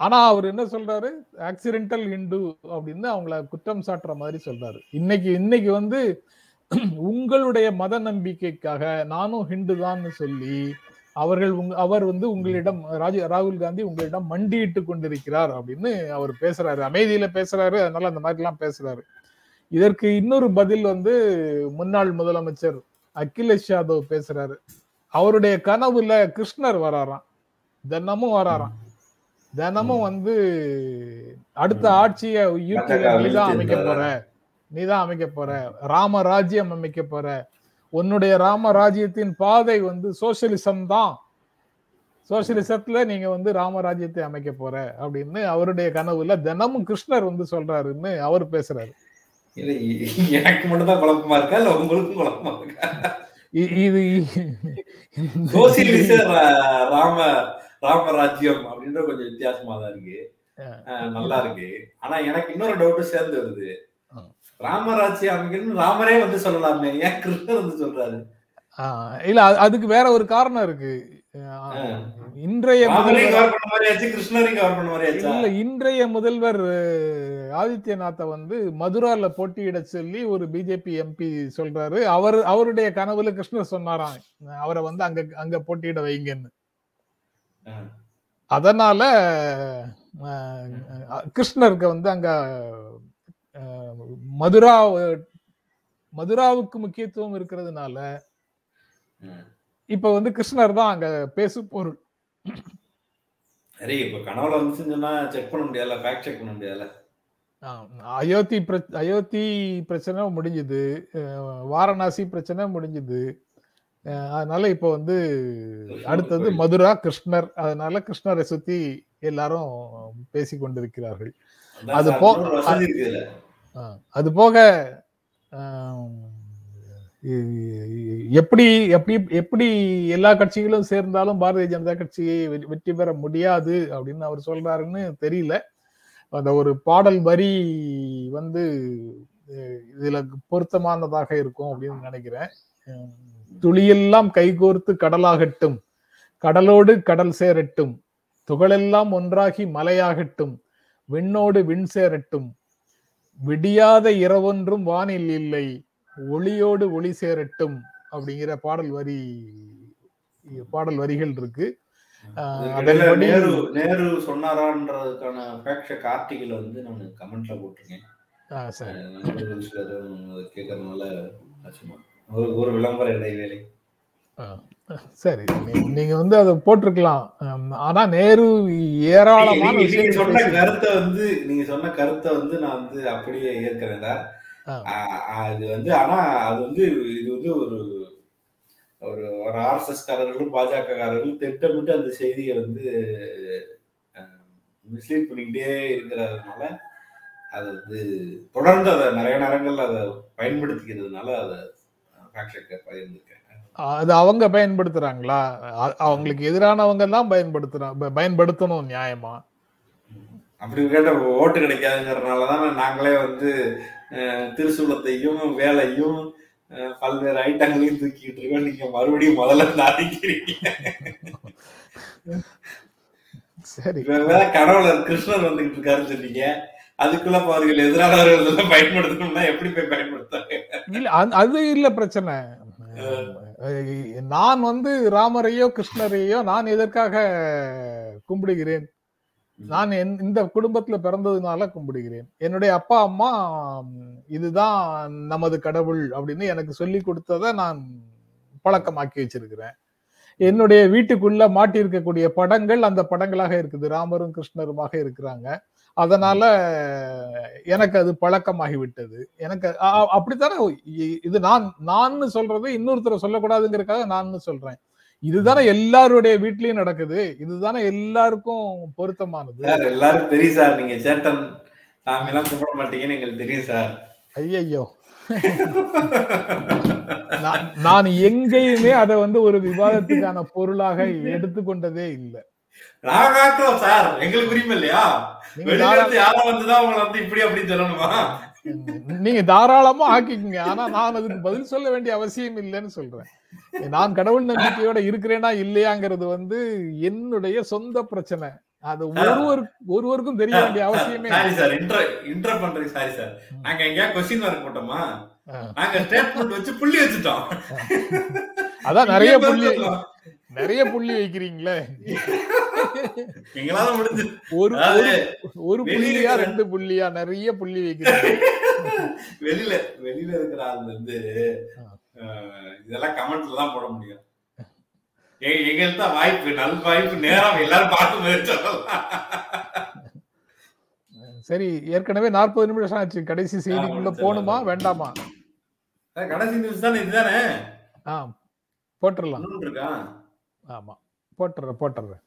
ஆனா அவர் என்ன சொல்றாரு? ஆக்சிடென்டல் ஹிந்து அப்படின்னு அவங்கள குற்றம் சாட்டுற மாதிரி சொல்றாரு. இன்னைக்கு இன்னைக்கு வந்து (clears throat) உங்களுடைய மத நம்பிக்கைக்காக நானும் ஹிந்து தான் சொல்லி அவர்கள் உங் அவர் வந்து உங்களிடம் ராஜ ராகுல் காந்தி உங்களிடம் மண்டியிட்டு கொண்டிருக்கிறார் அப்படின்னு அவர் பேசுறாரு. அமைதியில பேசுறாரு. அதனால அந்த மாதிரி எல்லாம் பேசுறாரு. இதற்கு இன்னொரு பதில் வந்து முன்னாள் முதலமைச்சர் அகிலேஷ் யாதவ் பேசுறாரு. அவருடைய கனவுல கிருஷ்ணர் வராராம். தினமும் வராராம். தினமும் வந்து அடுத்த ஆட்சியை யூடியூப்ல நீதான் அமைக்க போற. நீதான் அமைக்க போற. ராம ராஜ்யம் அமைக்க போற. உன்னுடைய ராம ராஜ்யத்தின் பாதை வந்து சோசியலிசம் தான். சோசியலிசத்துல நீங்க வந்து ராமராஜ்யத்தை அமைக்க போற அப்படின்னு அவருடைய கனவுல தினமும் கிருஷ்ணர் வந்து சொல்றாருன்னு அவர் பேசுறாரு. எனக்கு மட்டும் தான் குழப்பமா இருக்கா? இல்ல உங்களுக்கும் குழப்பமா இருக்கா? இது சோசியலிச ராம ராமராஜ்யம் அப்படின்ற கொஞ்சம் வித்தியாசமா தான் இருக்கு நல்லா இருக்கு. ஆனா எனக்கு இன்னொரு டவுட் சேர்ந்து வருது. ராமராஜ்யம் ராமரே வந்து சொல்லலாமே. ஏன் கிருஷ்ணர் வந்து சொல்றாரு? இல்ல அது- அதுக்கு வேற ஒரு காரணம் இருக்கு. இன்றைய இல்ல இன்றைய முதல்வர் ஆதித்யநாத்தை வந்து மதுரால போட்டியிட சொல்லி ஒரு பிஜேபி எம்பி சொல்றாரு. அவர் அவருடைய கனவுல கிருஷ்ணர் சொன்னாராம். அவரை வந்து அங்க அங்க போட்டியிட வைங்கன்னு. அதனால கிருஷ்ணருக்கு வந்து அங்க மதுரா மதுராவுக்கு முக்கியத்துவம் இருக்கிறதுனால. இப்ப வந்து கிருஷ்ணர் தான் அங்க பேசு பொருள். சரி இப்ப கனவுல வந்துச்சுன்னு சொன்னா செக் பண்ண முடியாதுல ஃபேக்ட் செக் பண்ண முடியாதுல அயோத்தி அயோத்தி பிரச்சனை முடிஞ்சுது வாரணாசி பிரச்சனை முடிஞ்சுது. அதனால இப்ப வந்து அடுத்தது மதுரா கிருஷ்ணர் அதனால கிருஷ்ணரை சுத்தி எல்லாரும் பேசி கொண்டிருக்கிறார்கள். அது சார், போ- இன்னொரு வசதி இருக்குதுல்ல அஹ், அது போக எப்படி எப்படி எப்படி எல்லா கட்சிகளும் சேர்ந்தாலும் பாரதிய ஜனதா கட்சியை வெற்றி பெற முடியாது அப்படின்னு அவர் சொல்றாருன்னு தெரியல. அந்த ஒரு பாடல் வரி வந்து இதுல பொருத்தமானதாக இருக்கும் அப்படின்னு நினைக்கிறேன். துளியெல்லாம் கைகோர்த்து கடலாகட்டும். கடலோடு கடல் சேரட்டும். துகளெல்லாம் ஒன்றாகி மலையாகட்டும். விண்ணோடு விண் சேரட்டும். விடியாத இரவொன்றும் வானில் இல்லை. ஒளியோடு ஒளி சேரட்டும் அப்படிங்கிற பாடல் வரி பாடல் வரிகள் இருக்கு. நேரு நேரு சொன்னாரான்றதுக்கான ஆர்டிகல் வந்து நான் கமெண்ட்ல போட்டிருக்கேன். கேட்கறதுனால. ஒரு ஒரு விளம்பர இடைவேளை சரி நீங்க வந்து அதை போட்டிருக்கலாம் ஆனா நேரு ஏராளமான நீங்க- சொன்ன கருத்தை வந்து நீங்க சொன்ன கருத்தை வந்து நான் வந்து அப்படியே ஏற்கிறேன் சார். ஆ. ஆ- ஆ, இது வந்து ஆனா அது வந்து இது வந்து ஒரு ஒரு ஒரு ஆர்எஸ்எஸ் காரர்களும் பாஜக காரர்களும் திட்டமிட்டு அந்த செய்தியை வந்து மிஸ்லீட் பண்ணிக்கிட்டே இருக்கிறதுனால அது வந்து தொடர்ந்து அதை நிறைய நேரங்கள்ல அதை பயன்படுத்திக்கிறதுனால அதை அது அவங்க பயன்படுத்துறாங்களா? அவங்களுக்கு எதிரானவங்க தான் பயன்படுத்துறாங்க பயன்படுத்தணும் நியாயமா? அப்படி கேட்ட ஓட்டு கிடைக்காதுங்கிறதுனால தான் நாங்களே வந்து திருசூலத்தையும் வேலையும் பல்வேறு ஐட்டங்களையும் தூக்கிட்டு இருக்கோம். நீங்க மறுபடியும் முதல்ல ஆரம்பிக்கிறீங்க சரி. வேற கனவுல கிருஷ்ணர் வந்துகிட்டு இருக்காருன்னு சொன்னீங்க. அதுக்குள்ள அவர்கள் எதிரானவர்கள் எல்லாம் பயன்படுத்தணும்னா எப்படி போய் பயன்படுத்தாங்க இல்ல அது- இல்ல பிரச்சனை. நான் வந்து ராமரையோ கிருஷ்ணரையோ நான் எதற்காக கும்பிடுகிறேன்? நான் என்- இந்த குடும்பத்துல பிறந்ததுனால கும்பிடுகிறேன். என்னுடைய அப்பா அம்மா இதுதான் நமது கடவுள் அப்படின்னு எனக்கு சொல்லி கொடுத்ததை நான் பழக்கமாக்கி வச்சிருக்கிறேன். என்னுடைய வீட்டுக்குள்ள மாட்டி இருக்கக்கூடிய படங்கள் அந்த படங்களாக இருக்குது. ராமரும் கிருஷ்ணருமாக இருக்கிறாங்க. அதனால எனக்கு அது பழக்கமாகி விட்டது எனக்கு அப்படித்தானே? இது நான் நான் சொல்றது இன்னொருத்தரை சொல்லக்கூடாதுங்கிறதுக்காக நான் சொல்றேன். இதுதானே எல்லாருடைய வீட்லயும் நடக்குது. இதுதானே எல்லாருக்கும் பொருத்தமானது. எல்லாரும் தெரியும் சார். நீங்க சேட்டன் சாமி எல்லாம் கும்பிட மாட்டீங்கன்னு எங்களுக்கு தெரியும் சார். ஐயையோ. நான் எங்கேயுமே அதை வந்து ஒரு விவாதத்துக்கான பொருளாக எடுத்துக்கொண்டதே இல்லை. நான் காட்டுறோம் சார் எங்களுக்கு உரிமை இல்லையா? நீங்க வெளியில தாரா- இருந்து யாரும் வந்துதான் உங்களை வந்து இப்படி அப்படின்னு சொல்லணுமா? நீங்க தாராளமா ஆக்கிக்கங்க. ஆனா நான் அதுக்கு பதில் சொல்ல வேண்டிய அவசியம் இல்லைன்னு சொல்றேன். நான் கடவுள் நம்பிக்கையோட இருக்கிறேனா இல்லையாங்கிறது வந்து என்னுடைய சொந்த பிரச்சனை. அது. ஒருவர் ஒருவருக்கும் தெரிய வேண்டிய அவசியமே சாரி சார் இன்டர் இன்டர் பண்றேன் சாரி சார் நாங்க எங்கேயா கொஸ்டின் மார்க் போட்டோமா. நாங்க ஸ்டேட்மெண்ட் வச்சு புள்ளி வச்சுட்டோம். அதான் நிறைய புள்ளி. நிறைய புள்ளி வைக்கிறீங்களே. எங்களால முடிஞ்சு. ஒரு ஒரு- புள்ளியா ரெண்டு புள்ளியா நிறைய புள்ளி வைக்கிறீங்க. (laughs) வெளியில வெளியில இருக்கிற ஆள் வந்து இதெல்லாம் கமெண்ட்ல தான் போட முடியும். எங்களுக்கு தான் வாய்ப்பு நல் வாய்ப்பு நேரம் எல்லாரும் பார்த்து முயற்சி சரி ஏற்கனவே நாற்பது நிமிஷம் ஆச்சு. கடைசி செய்திக்குள்ள. போகணுமா வேண்டாமா? கடைசி நியூஸ் தானே இதுதானே? ஆ போட்டுடலாம் ஆமா போட்டுறேன் போட்டுறேன்.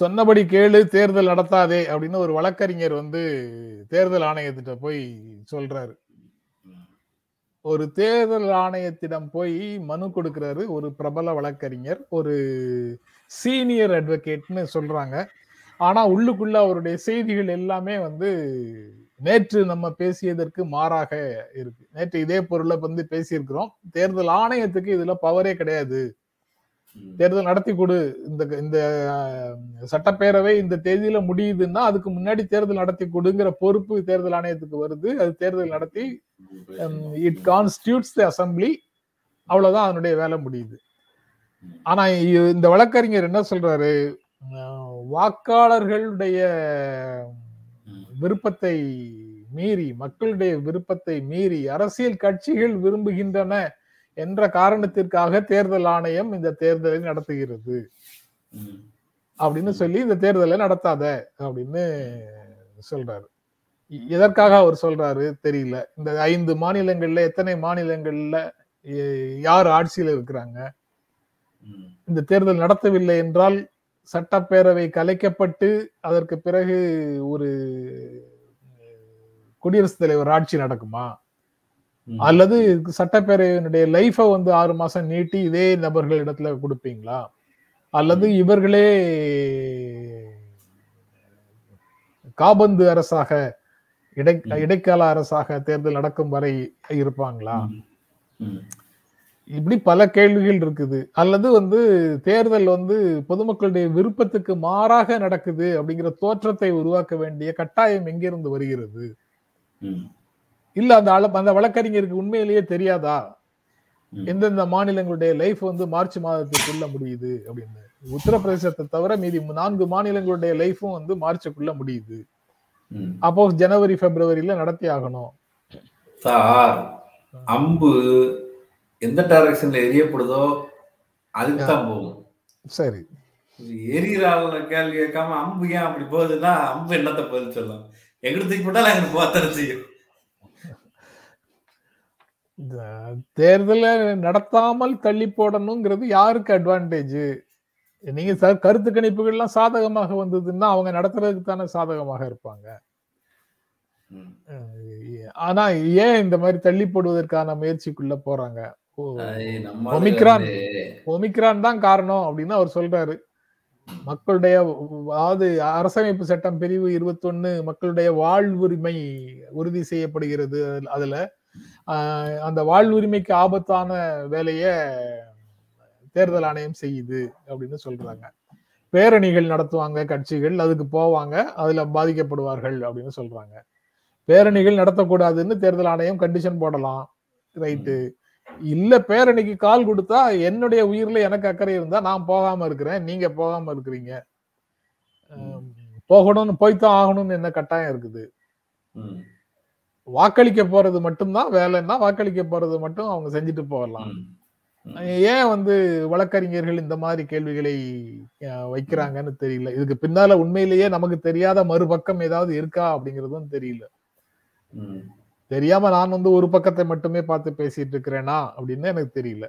சொன்னபடி கேளு தேர்தல் நடத்தாதே அப்படின்னு ஒரு வழக்கறிஞர் வந்து தேர்தல் ஆணையத்திட்ட போய் சொல்றாரு. ஒரு தேர்தல் ஆணையத்திடம் போய் மனு கொடுக்கிறாரு ஒரு பிரபல வழக்கறிஞர் ஒரு சீனியர் அட்வொகேட்னு சொல்றாங்க. ஆனா உள்ளுக்குள்ள அவருடைய செய்திகள் எல்லாமே வந்து நேற்று நம்ம பேசியதற்கு மாறாக இருக்கு. நேற்று இதே பொருளை வந்து பேசியிருக்கிறோம். தேர்தல் ஆணையத்துக்கு இதுல பவரே கிடையாது. தேர்தல் நடத்தி கொடு. இந்த இந்த சட்டப்பேரவை இந்த தேதியில முடியுதுன்னா அதுக்கு முன்னாடி தேர்தல் நடத்தி கொடுங்கிற பொறுப்பு தேர்தல் ஆணையத்துக்கு வருது. அது தேர்தல் நடத்தி இட் கான்ஸ்டியூட்ஸ் தி அசம்பிளி அவ்வளவுதான் அதனுடைய வேலை முடியுது. ஆனா இந்த வழக்கறிஞர் என்ன சொல்றாரு? வாக்காளர்களுடைய. விருப்பத்தை மீறி மக்களுடைய விருப்பத்தை மீறி அரசியல் கட்சிகள் விரும்புகின்றன. என்ற காரணத்திற்காக தேர்தல் ஆணையம் இந்த தேர்தலை நடத்துகிறது. அப்படின்னு சொல்லி இந்த தேர்தலை நடத்தாத அப்படின்னு சொல்றாரு. எதற்காக அவர் சொல்றாரு தெரியல. இந்த ஐந்து மாநிலங்கள்ல எத்தனை மாநிலங்கள்ல யார் ஆட்சியில இருக்கிறாங்க? இந்த தேர்தல் நடத்தவில்லை என்றால் சட்டப்பேரவை கலைக்கப்பட்டு அதற்கு பிறகு ஒரு குடியரசுத் தலைவர் ஆட்சி நடக்குமா? அல்லது சட்டப்பேரவையினுடைய லைஃபை வந்து ஆறு மாசம் நீட்டி இதே நபர்கள் இடத்துல கொடுப்பீங்களா? அல்லது இவர்களே காபந்து அரசாக இடை இடைக்கால அரசாக தேர்தல் நடக்கும் வரை இருப்பாங்களா. இப்படி பல கேள்விகள் இருக்குது. அல்லது வந்து தேர்தல் வந்து பொதுமக்களுடைய விருப்பத்துக்கு மாறாக நடக்குது அப்படிங்கிற தோற்றத்தை உருவாக்க வேண்டிய கட்டாயம் எங்கிருந்து வருகிறது. இல்ல அந்த அந்த வழக்கறிஞருக்கு உண்மையிலேயே தெரியாதா. எந்தெந்த மாநிலங்களுடைய லைஃப் வந்து மார்ச் மாதத்துக்குள்ள முடியுது அப்படின்னு. உத்தரப்பிரதேசத்தை தவிர மீதி நான்கு மாநிலங்களுடைய லைஃபும் வந்து மார்ச்சுக்குள்ள முடியுது. அப்போ ஜனவரி பிப்ரவரியில நடத்தி ஆகணும். சார் அம்பு எந்த டைரக்ஷன்ல எரியப்படுதோ அதுக்கு தான் போகும். சரி. இது எரியிற ஆளுல கேள்வி கேட்காம அம்பு ஏன் அப்படி போகுதுன்னா அம்பு என்னத்த பதில் சொல்லும்? எங்களுக்கு போட்டாலும் எங்களுக்கு போத்தர செய்யும். இந்த தேர்தலை நடத்தாமல் தள்ளி போடணுங்கிறது யாருக்கு அட்வான்டேஜ் நீங்க சார் கருத்து கணிப்புகள்லாம் சாதகமாக வந்ததுன்னா அவங்க நடத்துறதுக்கு தானே சாதகமாக இருப்பாங்க. ஆனா ஏன் இந்த மாதிரி தள்ளி போடுவதற்கான முயற்சிக்குள்ள போறாங்க? ஒமிக்ரான். ஒமிக்ரான் தான் காரணம் அப்படின்னு அவர் சொல்றாரு. மக்களுடைய அதாவது அரசமைப்பு சட்டம் பிரிவு இருபத்தொன்னு மக்களுடைய வாழ்வுரிமை உறுதி செய்யப்படுகிறது அதுல- அந்த வாழ்வுரிமைக்கு ஆபத்தான வேலைய தேர்தல் ஆணையம் செய்யுது அப்படின்னு சொல்றாங்க. பேரணிகள் நடத்துவாங்க கட்சிகள் அதுக்கு போவாங்க அதுல பாதிக்கப்படுவார்கள் அப்படின்னு சொல்றாங்க. பேரணிகள் நடத்தக்கூடாதுன்னு தேர்தல் ஆணையம் கண்டிஷன் போடலாம் ரைட்டு. இல்ல பேரணிக்கு கால் கொடுத்தா என்னுடைய உயிர்ல எனக்கு அக்கறை இருந்தா நான் போகாம இருக்கிறேன் நீங்க போகாம இருக்கிறீங்க. போகணும்னு போய்த்தான் ஆகணும்னு என்ன கட்டாயம் இருக்குது. வாக்களிக்க போறது மட்டும்தான் வேலைன்னா வாக்களிக்க போறது மட்டும் அவங்க செஞ்சுட்டு போகலாம். ஏன் வந்து வழக்கறிஞர்கள் இந்த மாதிரி கேள்விகளை வைக்கிறாங்கன்னு தெரியல. இதுக்கு பின்னால உண்மையிலேயே நமக்கு தெரியாத மறுபக்கம் ஏதாவது இருக்கா அப்படிங்கறதும் தெரியல. தெரியாம நான் வந்து ஒரு பக்கத்தை மட்டுமே பார்த்து பேசிட்டு இருக்கிறேனா அப்படின்னு எனக்கு தெரியல.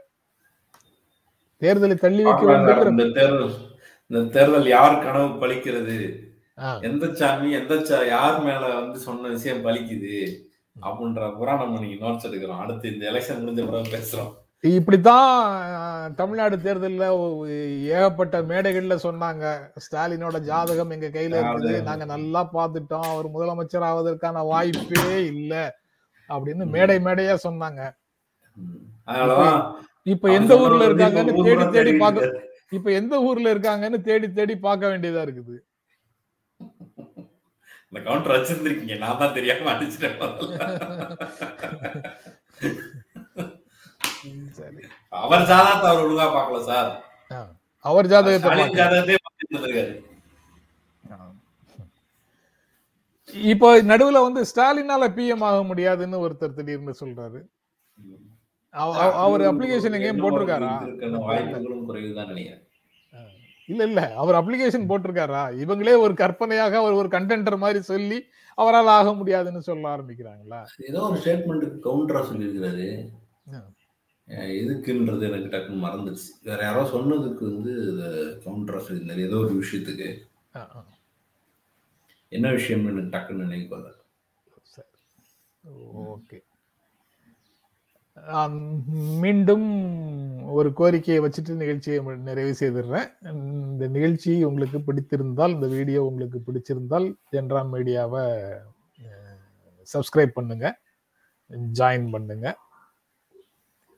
தேர்தலை தள்ளி வைக்க வேண்டும் இந்த தேர்தல் இந்த தேர்தல் யார் கனவு பலிக்கிறது ஆ. எந்த சாமி எந்த யார் மேல வந்து சொன்ன விஷயம் பலிக்குது அப்படின்ற பூரா நம்ம நோட்ஸ் எடுக்கிறோம் அடுத்து இந்த எலெக்ஷன் முடிஞ்ச பிறகு பேசுறோம். இப்படித்தான் தமிழ்நாடு தேர்தல்ல ஏகப்பட்ட மேடைகள்ல சொன்னாங்க. ஸ்டாலினோட ஜாதகம் எங்க கையில இருக்குது. நாங்க நல்லா பார்த்துட்டோம். அவர் முதலமைச்சர் ஆவதற்கான வாய்ப்பே இல்ல அப்படின்னு மேடை மேடையா சொன்னாங்க. இப்ப எந்த ஊர்ல இருக்காங்கன்னு தேடி தேடி பார்க்க. இப்ப எந்த ஊர்ல இருக்காங்கன்னு தேடி தேடி பார்க்க வேண்டியதா இருக்குது? இந்த கவுண்டர் வச்சிருந்திருக்கீங்க. நான் தான் தெரியாம அடிச்சிட்டேன் அவர் ஜாதகத்தை அவர் ஒழுங்கா பார்க்கல சார். அவர் ஜாதகத்தை இப்போ நடுவுல வந்து ஸ்டாலினால பிஎம் ஆக முடியாதுன்னு ஒருத்தர் திடீர்னு சொல்றாரு. அவ- அவ- அவர் அப்ளிகேஷன் எங்கேயும் போட்டிருக்காரா? வாய்ப்புகளும் குறைவுதான் நினைக்கிறேன். இல்ல இல்ல. அவர் அப்ளிகேஷன் போட்டிருக்காரா? இவங்களே ஒரு கற்பனையாக அவர் ஒரு கண்டென்டர் மாதிரி சொல்லி அவரால் ஆக முடியாதுன்னு சொல்ல ஆரம்பிக்கிறாங்களா? ஏதோ ஒரு ஸ்டேட்மெண்ட்டுக்கு கவுண்டரா சொல்லியிருக்கிறாரு. எதுக்குன்றது எனக்கு டக்குன்னு மறந்துடுச்சு. வேற யாரோ சொன்னதுக்கு வந்து கவுண்டரா சொல்லியிருந்தாரு. ஏதோ ஒரு விஷயத்துக்கு. என்ன விஷயம்னு எனக்கு டக்குன்னு நினைவு ஓகே. மீண்டும் ஒரு கோரிக்கையை வச்சுட்டு நிகழ்ச்சியை நிறைவு செய்திடுறேன். இந்த நிகழ்ச்சி உங்களுக்கு பிடித்திருந்தால் இந்த வீடியோ உங்களுக்கு பிடிச்சிருந்தால் ஜென்ராம் மீடியாவை சப்ஸ்கிரைப் பண்ணுங்க ஜாயின் பண்ணுங்க.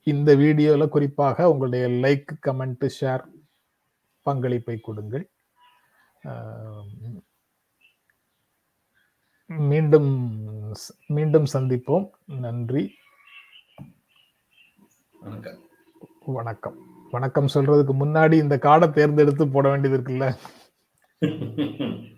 இந்த வீடியோவில் குறிப்பாக உங்களுடைய லைக் கமெண்ட் ஷேர் பங்களிப்பை கொடுங்கள். மீண்டும் மீண்டும் சந்திப்போம். நன்றி. வணக்கம். வணக்கம். வணக்கம் சொல்றதுக்கு முன்னாடி இந்த கார்டை தேர்ந்தெடுத்து போட வேண்டியது இருக்குல்ல? (laughs)